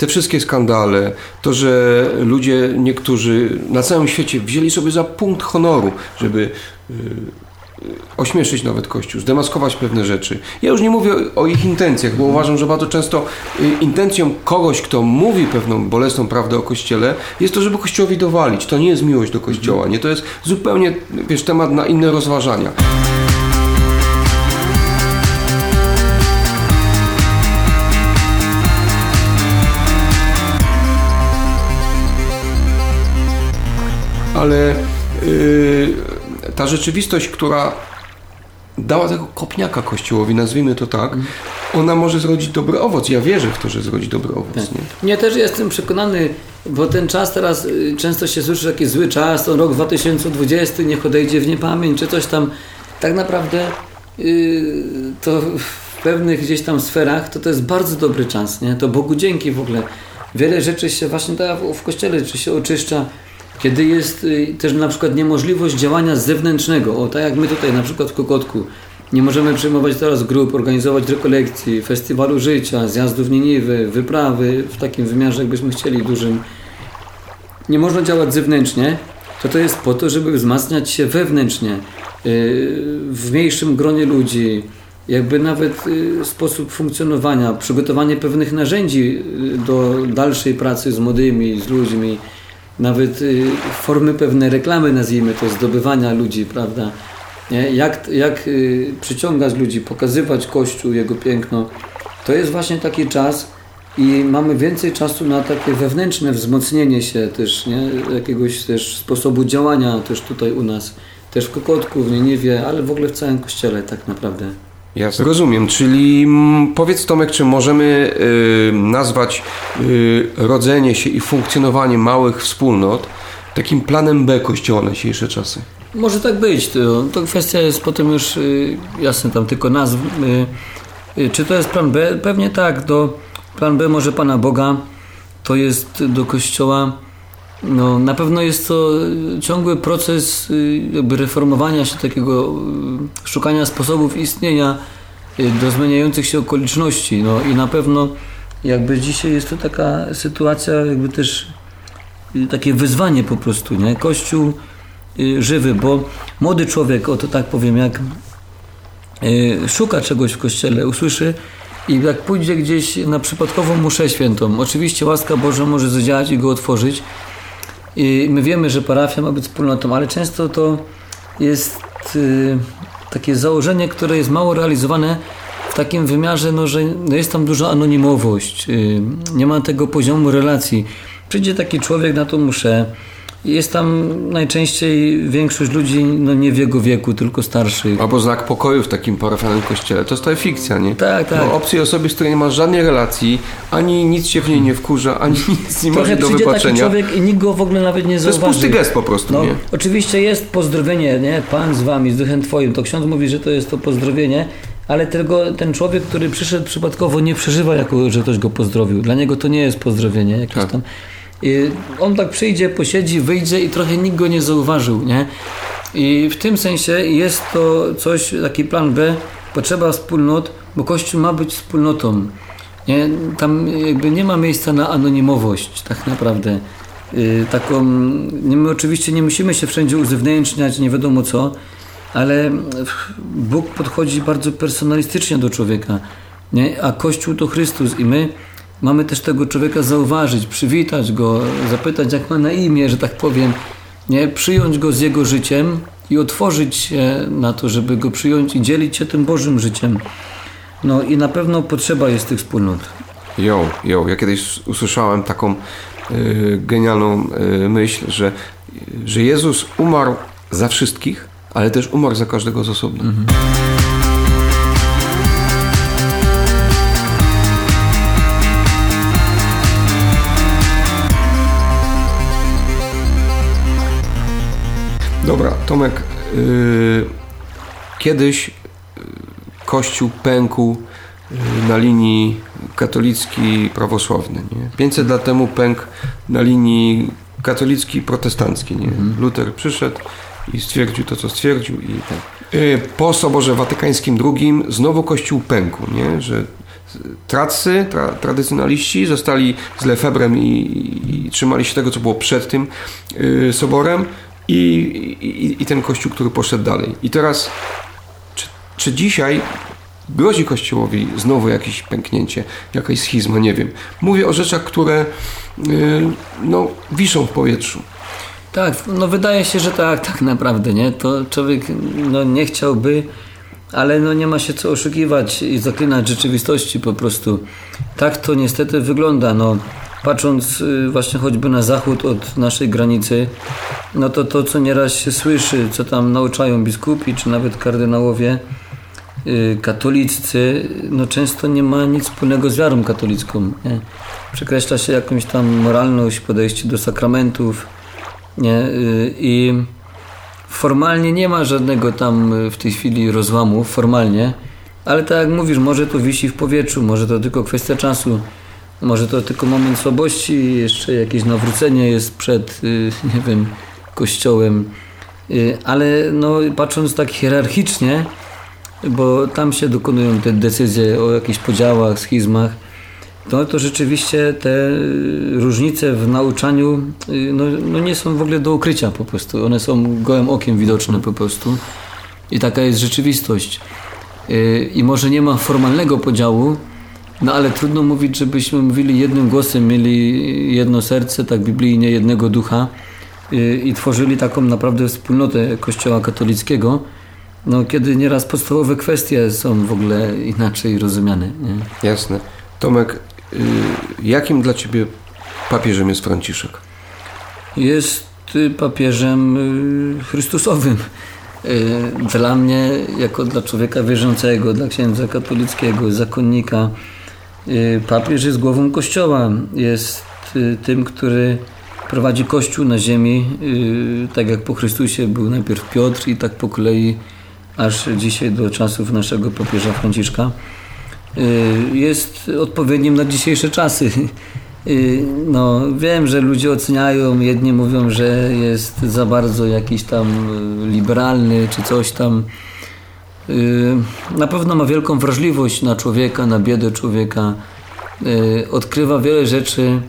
Y, te wszystkie skandale, to, że ludzie niektórzy na całym świecie wzięli sobie za punkt honoru, żeby ośmieszyć nawet Kościół, zdemaskować pewne rzeczy. Ja już nie mówię o ich intencjach, bo uważam, że bardzo często y, intencją kogoś, kto mówi pewną bolesną prawdę o Kościele, jest to, żeby Kościołowi dowalić. To nie jest miłość do Kościoła, nie? To jest zupełnie, wiesz, temat na inne rozważania. Ale... Yy, ta rzeczywistość, która dała tego kopniaka Kościołowi, nazwijmy to tak, ona może zrodzić dobry owoc. Ja wierzę w to, że zrodzi dobry owoc. Tak. Nie? Ja też jestem przekonany, bo ten czas teraz y, często się słyszy, jakiś zły czas, to rok 2020, niech odejdzie w niepamięć, czy coś tam. Tak naprawdę yy, to w pewnych gdzieś tam sferach to to jest bardzo dobry czas, nie? To Bogu dzięki w ogóle. Wiele rzeczy się właśnie tak w kościele, czy się oczyszcza, kiedy jest y, też na przykład niemożliwość działania zewnętrznego, o tak jak my tutaj na przykład w Kokotku, nie możemy przyjmować teraz grup, organizować rekolekcji, festiwalu życia, zjazdów Nieniwy, wyprawy w takim wymiarze, jakbyśmy chcieli dużym. Nie można działać zewnętrznie, to to jest po to, żeby wzmacniać się wewnętrznie, y, w mniejszym gronie ludzi, jakby nawet y, sposób funkcjonowania, przygotowanie pewnych narzędzi do dalszej pracy z młodymi, z ludźmi, nawet y, formy pewne reklamy, nazwijmy to, zdobywania ludzi, prawda? Jak, jak y, przyciągać ludzi, pokazywać Kościół, jego piękno. To jest właśnie taki czas i mamy więcej czasu na takie wewnętrzne wzmocnienie się też, nie? jakiegoś też sposobu działania też tutaj u nas, też w Kokotku, w Nieniwie, ale w ogóle w całym Kościele tak naprawdę. Jasne. Rozumiem, czyli mm, powiedz Tomek, czy możemy y, nazwać y, rodzenie się i funkcjonowanie małych wspólnot takim planem B Kościoła na dzisiejsze czasy? Może tak być. To, to kwestia jest potem już y, jasne, tam tylko nazw. Y, y, czy to jest plan B? Pewnie tak. Do, plan B może Pana Boga to jest do Kościoła no, na pewno jest to ciągły proces y, jakby reformowania się takiego, y, szukania sposobów istnienia y, do zmieniających się okoliczności. No i na pewno jakby dzisiaj jest to taka sytuacja, jakby też takie wyzwanie po prostu, nie? Kościół żywy, bo młody człowiek, o to tak powiem, jak szuka czegoś w kościele, usłyszy i jak pójdzie gdzieś na przypadkową muszę świętą, oczywiście łaska Boża może zadziałać i go otworzyć, i my wiemy, że parafia ma być wspólnotą, ale często to jest y, takie założenie, które jest mało realizowane w takim wymiarze, no, że no jest tam duża anonimowość, y, nie ma tego poziomu relacji. Przyjdzie taki człowiek na tą muszę, jest tam najczęściej większość ludzi no nie w jego wieku, tylko starszych. Albo znak pokoju w takim parafialnym kościele. To jest ta fikcja, nie? Tak, tak. No, obcej osoby, z której nie ma żadnej relacji, ani nic się w niej nie wkurza, ani [laughs] nic nie ma do wybaczenia. taki człowiek i nikt go w ogóle nawet nie zauważy. To jest pusty gest po prostu, no, nie? Oczywiście jest pozdrowienie, nie? Pan z wami, z duchem twoim. To ksiądz mówi, że to jest to pozdrowienie, ale tego, ten człowiek, który przyszedł przypadkowo nie przeżywa jako, że ktoś go pozdrowił. Dla niego to nie jest pozdrowienie. Jakieś tak. tam i on tak przyjdzie, posiedzi, wyjdzie i trochę nikt go nie zauważył, nie? I w tym sensie jest to coś, taki plan B, potrzeba wspólnot, bo Kościół ma być wspólnotą. Nie? Tam jakby nie ma miejsca na anonimowość tak naprawdę. Yy, taką, my oczywiście nie musimy się wszędzie uzewnętrzniać, nie wiadomo co, ale Bóg podchodzi bardzo personalistycznie do człowieka. Nie? A Kościół to Chrystus i my mamy też tego człowieka zauważyć, przywitać go, zapytać jak ma na imię, że tak powiem, nie? przyjąć go z jego życiem i otworzyć się na to, żeby go przyjąć i dzielić się tym Bożym życiem. No i na pewno potrzeba jest tych wspólnot. Jo, jo. Ja kiedyś usłyszałem taką y, genialną y, myśl, że, że Jezus umarł za wszystkich, ale też umarł za każdego z osobna. Mhm. Dobra, Tomek, yy, kiedyś y, Kościół pękł y, na linii katolicki prawosławny. Nie? 500 lat temu pękł na linii katolicki protestancki. Nie? Mhm. Luther przyszedł i stwierdził to, co stwierdził. I tak. Yy, po Soborze Watykańskim II znowu Kościół pękł, nie? że tracy, tra, tradycjonaliści zostali z Lefebrem i, i, i, trzymali się tego, co było przed tym yy, soborem i, i, i ten kościół, który poszedł dalej. I teraz, czy, czy dzisiaj grozi Kościołowi znowu jakieś pęknięcie, jakaś schizma, nie wiem. Mówię o rzeczach, które yy, no, wiszą w powietrzu. Tak, no wydaje się, że tak, tak naprawdę, nie? To człowiek no, nie chciałby, ale no nie ma się co oszukiwać i zaklinać rzeczywistości po prostu. Tak to niestety wygląda, no patrząc y, właśnie choćby na zachód od naszej granicy, no to to, co nieraz się słyszy, co tam nauczają biskupi, czy nawet kardynałowie y, katoliccy, no często nie ma nic wspólnego z wiarą katolicką. Nie? Przekreśla się jakąś tam moralność, podejście do sakramentów nie? Y, i formalnie nie ma żadnego tam w tej chwili rozłamu, formalnie, ale tak jak mówisz, może to wisi w powietrzu, może to tylko kwestia czasu. Może to tylko moment słabości, jeszcze jakieś nawrócenie jest przed, y, [laughs] nie wiem, kościołem. Y, ale no, patrząc tak hierarchicznie, bo tam się dokonują te decyzje o jakichś podziałach, schizmach, to, to rzeczywiście te różnice w nauczaniu y, no, no nie są w ogóle do ukrycia po prostu. One są gołym okiem widoczne po prostu. I taka jest rzeczywistość. I może nie ma formalnego podziału, no ale trudno mówić, żebyśmy mówili jednym głosem, mieli jedno serce, tak biblijnie, jednego ducha i, y, i tworzyli taką naprawdę wspólnotę Kościoła katolickiego, no, kiedy nieraz podstawowe kwestie są w ogóle inaczej rozumiane. Nie? Jasne. Tomek, y, jakim dla Ciebie papieżem jest Franciszek? Jest y, papieżem Chrystusowym. Dla mnie, jako dla człowieka wierzącego, dla księdza katolickiego, zakonnika, papież jest głową Kościoła, jest y, tym, który prowadzi Kościół na ziemi, y, tak jak po Chrystusie był najpierw Piotr i tak po kolei aż dzisiaj do czasów naszego papieża Franciszka. Jest odpowiednim na dzisiejsze czasy. [laughs] No, wiem, że ludzie oceniają, jedni mówią, że jest za bardzo jakiś tam liberalny czy coś tam. Y, na pewno ma wielką wrażliwość na człowieka, na biedę człowieka. Y, odkrywa wiele rzeczy,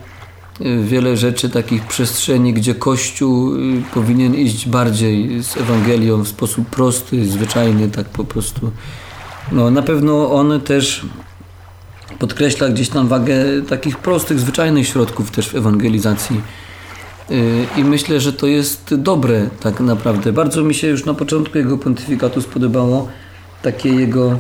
y, wiele rzeczy, takich przestrzeni, gdzie Kościół powinien iść bardziej z Ewangelią w sposób prosty, zwyczajny, tak po prostu. No, na pewno on też podkreśla gdzieś tam wagę takich prostych, zwyczajnych środków też w ewangelizacji. I myślę, że to jest dobre tak naprawdę. Bardzo mi się już na początku jego pontyfikatu spodobało, takie jego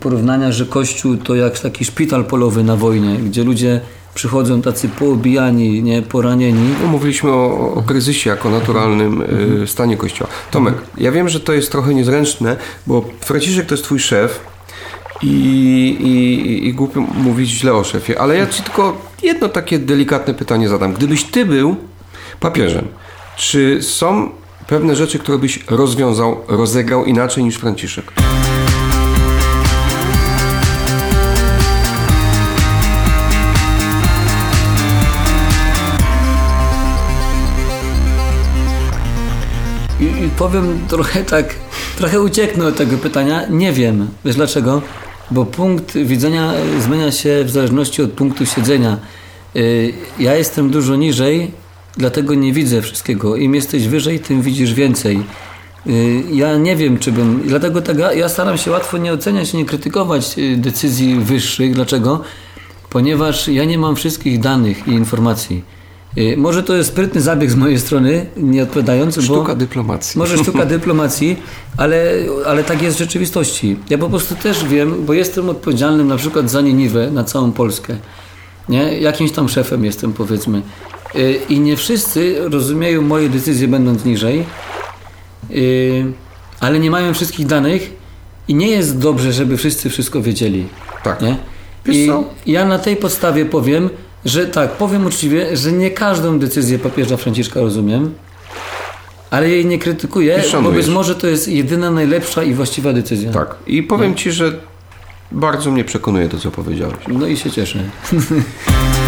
porównania, że Kościół to jak taki szpital polowy na wojnie, gdzie ludzie przychodzą tacy poobijani, nie, poranieni. No, mówiliśmy o, o kryzysie jako naturalnym mhm. stanie Kościoła. Tomek, ja wiem, że to jest trochę niezręczne, bo Franciszek to jest twój szef i, i, i głupio mówić źle o szefie, ale ja ci tylko jedno takie delikatne pytanie zadam. Gdybyś ty był papieżem, czy są pewne rzeczy, które byś rozwiązał, rozegrał inaczej niż Franciszek? powiem trochę tak, trochę ucieknę od tego pytania. Nie wiem. Wiesz dlaczego? Bo punkt widzenia zmienia się w zależności od punktu siedzenia. Y, ja jestem dużo niżej, dlatego nie widzę wszystkiego. Im jesteś wyżej, tym widzisz więcej. Y, ja nie wiem, czy bym. Dlatego tak, ja staram się łatwo nie oceniać, nie krytykować y, decyzji wyższych. Dlaczego? Ponieważ ja nie mam wszystkich danych i informacji. Y, Może to jest sprytny zabieg z mojej strony, nie odpowiadający, bo... Sztuka dyplomacji. Może sztuka [laughs] dyplomacji, ale, ale tak jest w rzeczywistości. Ja po prostu też wiem, bo jestem odpowiedzialnym na przykład za Nieniwę, na całą Polskę. Nie? Jakimś tam szefem jestem, powiedzmy. Y, I nie wszyscy rozumieją moje decyzje będąc niżej, y, ale nie mają wszystkich danych i nie jest dobrze, żeby wszyscy wszystko wiedzieli. Tak. Nie? I ja na tej podstawie powiem, że tak, powiem uczciwie, że nie każdą decyzję papieża Franciszka rozumiem, ale jej nie krytykuję, bo być może to jest jedyna najlepsza i właściwa decyzja. Tak. I powiem ci, że bardzo mnie przekonuje to, co powiedziałeś. No i się cieszę. [laughs]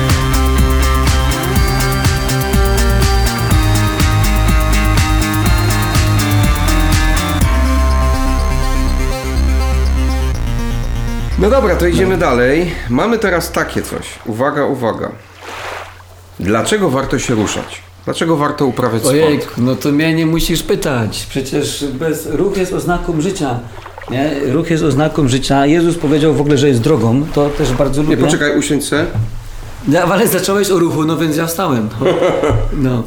No dobra, to idziemy dalej. Mamy teraz takie coś. Uwaga, uwaga. Dlaczego warto się ruszać? Dlaczego warto uprawiać Ojej, sport? no to mnie nie musisz pytać. Przecież bez, ruch jest oznaką życia. Nie? Ruch jest oznaką życia. Jezus powiedział w ogóle, że jest drogą. To też bardzo Nie, lubię. poczekaj, usiądź se. Ja, ale zacząłeś o ruchu, no więc ja wstałem. No. [laughs] no.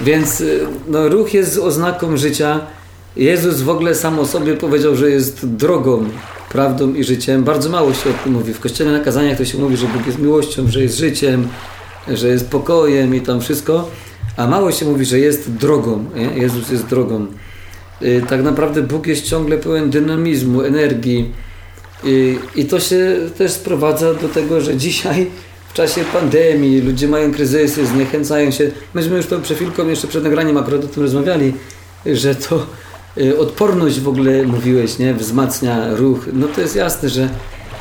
Więc y, no, ruch jest oznaką życia. Jezus w ogóle sam o sobie powiedział, że jest drogą, prawdą i życiem. Bardzo mało się o tym mówi. W kościele na kazaniach to się mówi, że Bóg jest miłością, że jest życiem, że jest pokojem i tam wszystko. A mało się mówi, że jest drogą. Nie? Jezus jest drogą. Y, Tak naprawdę Bóg jest ciągle pełen dynamizmu, energii. I, I to się też sprowadza do tego, że dzisiaj w czasie pandemii ludzie mają kryzysy, zniechęcają się. Myśmy już to przed chwilką, jeszcze przed nagraniem akurat o tym rozmawiali, że to y, odporność w ogóle mówiłeś, nie? Wzmacnia ruch. No to jest jasne, że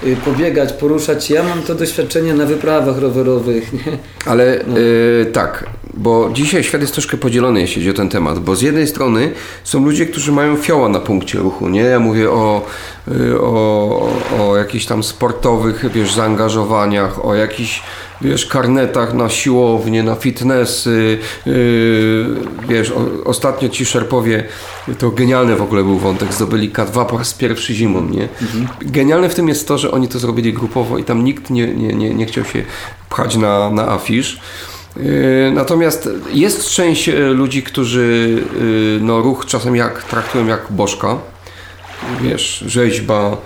y, pobiegać, poruszać. Ja mam to doświadczenie na wyprawach rowerowych, nie? Ale y, tak, bo dzisiaj świat jest troszkę podzielony, jeśli chodzi o ten temat, bo z jednej strony są ludzie, którzy mają fioła na punkcie ruchu, nie? Ja mówię o, y, o, o jakichś tam sportowych, wiesz, zaangażowaniach, o jakichś, wiesz, karnetach na siłownię, na fitnessy, y, wiesz, o, ostatnio ci szerpowie, to genialny w ogóle był wątek, zdobyli K2 po raz pierwszy zimą, nie? Genialne w tym jest to, że oni to zrobili grupowo i tam nikt nie, nie, nie, nie chciał się pchać na, na afisz. Yy, Natomiast jest część e, ludzi, którzy yy, no, ruch czasem jak traktują jak bożka. Wiesz, rzeźba,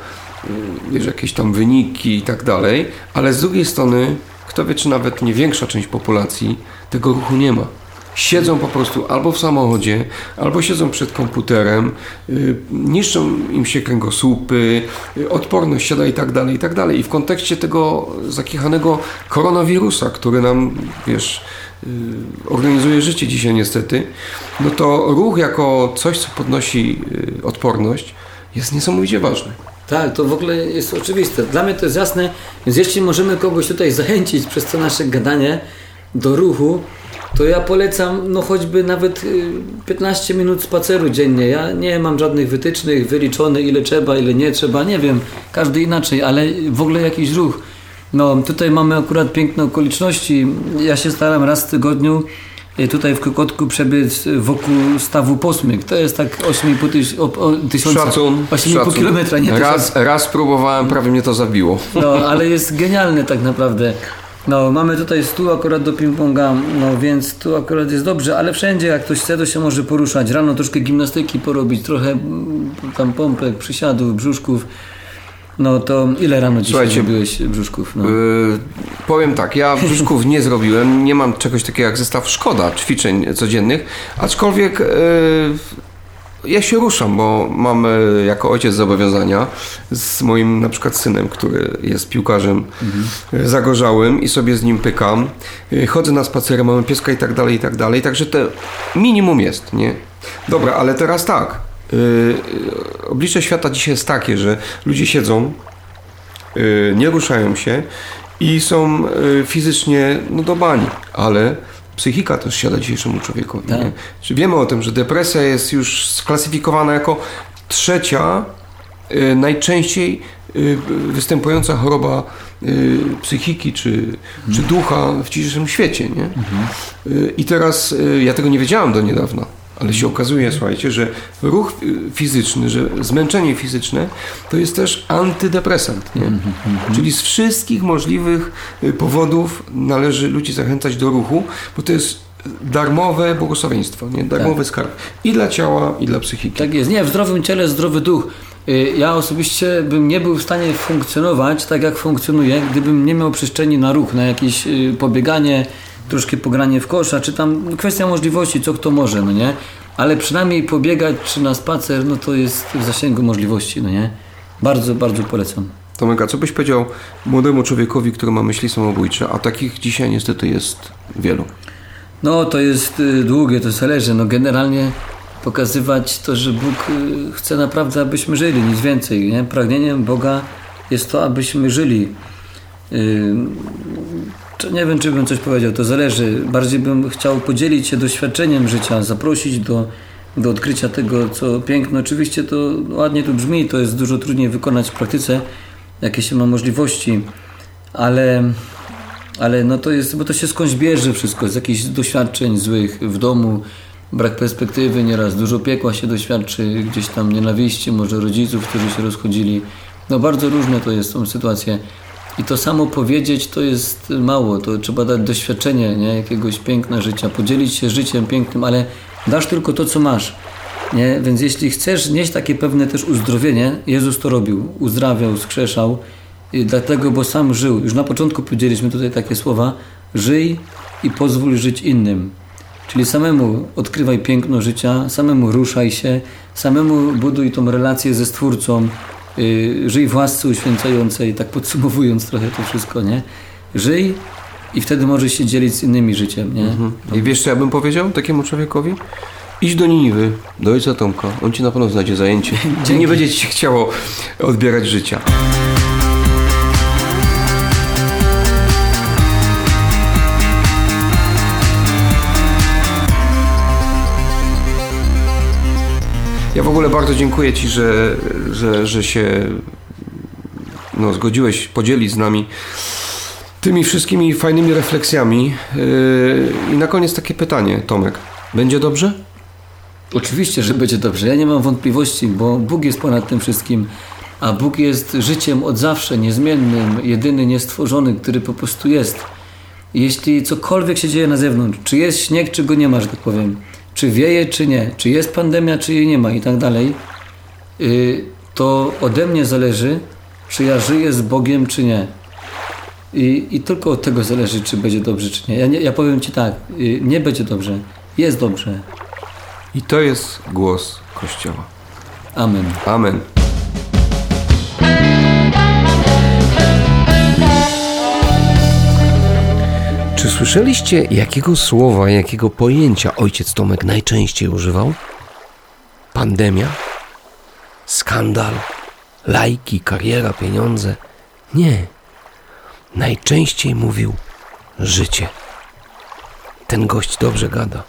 yy, wiesz, jakieś tam wyniki i tak dalej, ale z drugiej strony, kto wie, czy nawet nie większa część populacji tego ruchu nie ma. Siedzą po prostu albo w samochodzie, albo siedzą przed komputerem, yy, niszczą im się kręgosłupy, yy, odporność siada i tak dalej, i tak dalej. I w kontekście tego zakichanego koronawirusa, który nam, wiesz, yy, organizuje życie dzisiaj niestety, no to ruch jako coś, co podnosi odporność, jest niesamowicie ważny. Tak, to w ogóle jest oczywiste. Dla mnie to jest jasne, więc jeśli możemy kogoś tutaj zachęcić przez to nasze gadanie do ruchu, to ja polecam no choćby nawet y, 15 minut spaceru dziennie. Ja nie mam żadnych wytycznych, wyliczone ile trzeba, ile nie trzeba, nie wiem, każdy inaczej, ale w ogóle jakiś ruch. No tutaj mamy akurat piękne okoliczności. Ja się staram raz w tygodniu y, tutaj w Kokotku przebiec wokół stawu Posmyk. To jest tak 8,5 tyś, tysiąca. Szacun, 8,5 szacun. kilometra, nie Raz, raz próbowałem, prawie mnie to zabiło. no, ale jest genialny tak naprawdę. No, mamy tutaj stół akurat do ping-ponga, no więc tu akurat jest dobrze, ale wszędzie jak ktoś chce, to się może poruszać. Rano troszkę gimnastyki porobić, trochę mm, tam pompek, przysiadów, brzuszków. No to ile rano dzisiaj Słuchajcie, zrobiłeś brzuszków? No. Yy, powiem tak, ja brzuszków nie zrobiłem, nie mam czegoś takiego jak zestaw szkoda ćwiczeń codziennych, aczkolwiek yy, ja się ruszam, bo mam yy, jako ojciec zobowiązania z moim na przykład synem, który jest piłkarzem yy, zagorzałym i sobie z nim pykam. Yy, chodzę na spacery, mamy pieska i tak dalej, i tak dalej, także to minimum jest, nie? Dobra, ale teraz tak. Yy, yy, oblicze świata dzisiaj jest takie, że ludzie siedzą, y, nie ruszają się i są y, fizycznie no, do bani, ale psychika też siada dzisiejszemu człowiekowi. Tak. Czy wiemy o tym, że depresja jest już sklasyfikowana jako trzecia y, najczęściej y, występująca choroba psychiki czy, czy ducha w dzisiejszym świecie. Nie? Y, I teraz ja tego nie wiedziałem do niedawna. Ale się okazuje, słuchajcie, że ruch y, fizyczny, że zmęczenie fizyczne to jest też antydepresant. Nie? Czyli z wszystkich możliwych y, powodów należy ludzi zachęcać do ruchu, bo to jest darmowe błogosławieństwo, nie? darmowy skarb i dla ciała, i dla psychiki. Tak jest. Nie, w zdrowym ciele zdrowy duch. Y, Ja osobiście bym nie był w stanie funkcjonować tak, jak funkcjonuję, gdybym nie miał przestrzeni na ruch, na jakieś pobieganie, troszkę pogranie w kosza, czy tam kwestia możliwości, co kto może, no nie? Ale przynajmniej pobiegać, czy na spacer, no to jest w zasięgu możliwości, no nie? Bardzo, bardzo polecam. Tomek, a co byś powiedział młodemu człowiekowi, który ma myśli samobójcze, a takich dzisiaj niestety jest wielu. No to jest y, długie, to zależy. No generalnie pokazywać to, że Bóg y, chce naprawdę, abyśmy żyli, nic więcej. Nie? Pragnieniem Boga jest to, abyśmy żyli. To nie wiem, czy bym coś powiedział, to zależy. Bardziej bym chciał podzielić się doświadczeniem życia, zaprosić do, do odkrycia tego, co piękne. Oczywiście to ładnie tu brzmi, to jest dużo trudniej wykonać w praktyce, jakie się ma możliwości, ale ale no to jest, bo to się skądś bierze wszystko, z jakichś doświadczeń złych w domu, brak perspektywy nieraz, dużo piekła się doświadczy, gdzieś tam nienawiści, może rodziców, którzy się rozchodzili. No bardzo różne to jest, są sytuacje. I to samo powiedzieć to jest mało, to trzeba dać doświadczenie nie? jakiegoś piękna życia, podzielić się życiem pięknym, ale dasz tylko to, co masz. Nie? Więc jeśli chcesz nieść takie pewne też uzdrowienie, Jezus to robił, uzdrawiał, skrzeszał, dlatego, bo sam żył. Już na początku powiedzieliśmy tutaj takie słowa: żyj i pozwól żyć innym. Czyli samemu odkrywaj piękno życia, samemu ruszaj się, samemu buduj tą relację ze Stwórcą, żyj w łasce uświęcającej, tak podsumowując trochę to wszystko, nie? Żyj i wtedy możesz się dzielić z innymi życiem, nie? I wiesz, co ja bym powiedział takiemu człowiekowi? Idź do Niniwy, do ojca Tomka. On ci na pewno znajdzie zajęcie. Dzięki. Nie będzie ci się chciało odbierać życia. Ja w ogóle bardzo dziękuję Ci, że, że, że się no, zgodziłeś podzielić z nami tymi wszystkimi fajnymi refleksjami. Yy, I na koniec takie pytanie, Tomek. Będzie dobrze? Oczywiście, że będzie dobrze. Ja nie mam wątpliwości, bo Bóg jest ponad tym wszystkim, a Bóg jest życiem od zawsze, niezmiennym, jedyny, niestworzony, który po prostu jest. Jeśli cokolwiek się dzieje na zewnątrz, czy jest śnieg, czy go nie ma, że tak powiem, czy wieje, czy nie, czy jest pandemia, czy jej nie ma i tak dalej, yy, to ode mnie zależy, czy ja żyję z Bogiem, czy nie. I, I tylko od tego zależy, czy będzie dobrze, czy nie. Ja, nie, ja powiem Ci tak, yy, nie będzie dobrze, jest dobrze. I to jest głos Kościoła. Amen. Amen. Czy słyszeliście, jakiego słowa, jakiego pojęcia ojciec Tomek najczęściej używał? Pandemia? Skandal? Lajki, kariera, pieniądze? Nie. Najczęściej mówił życie. Ten gość dobrze gada.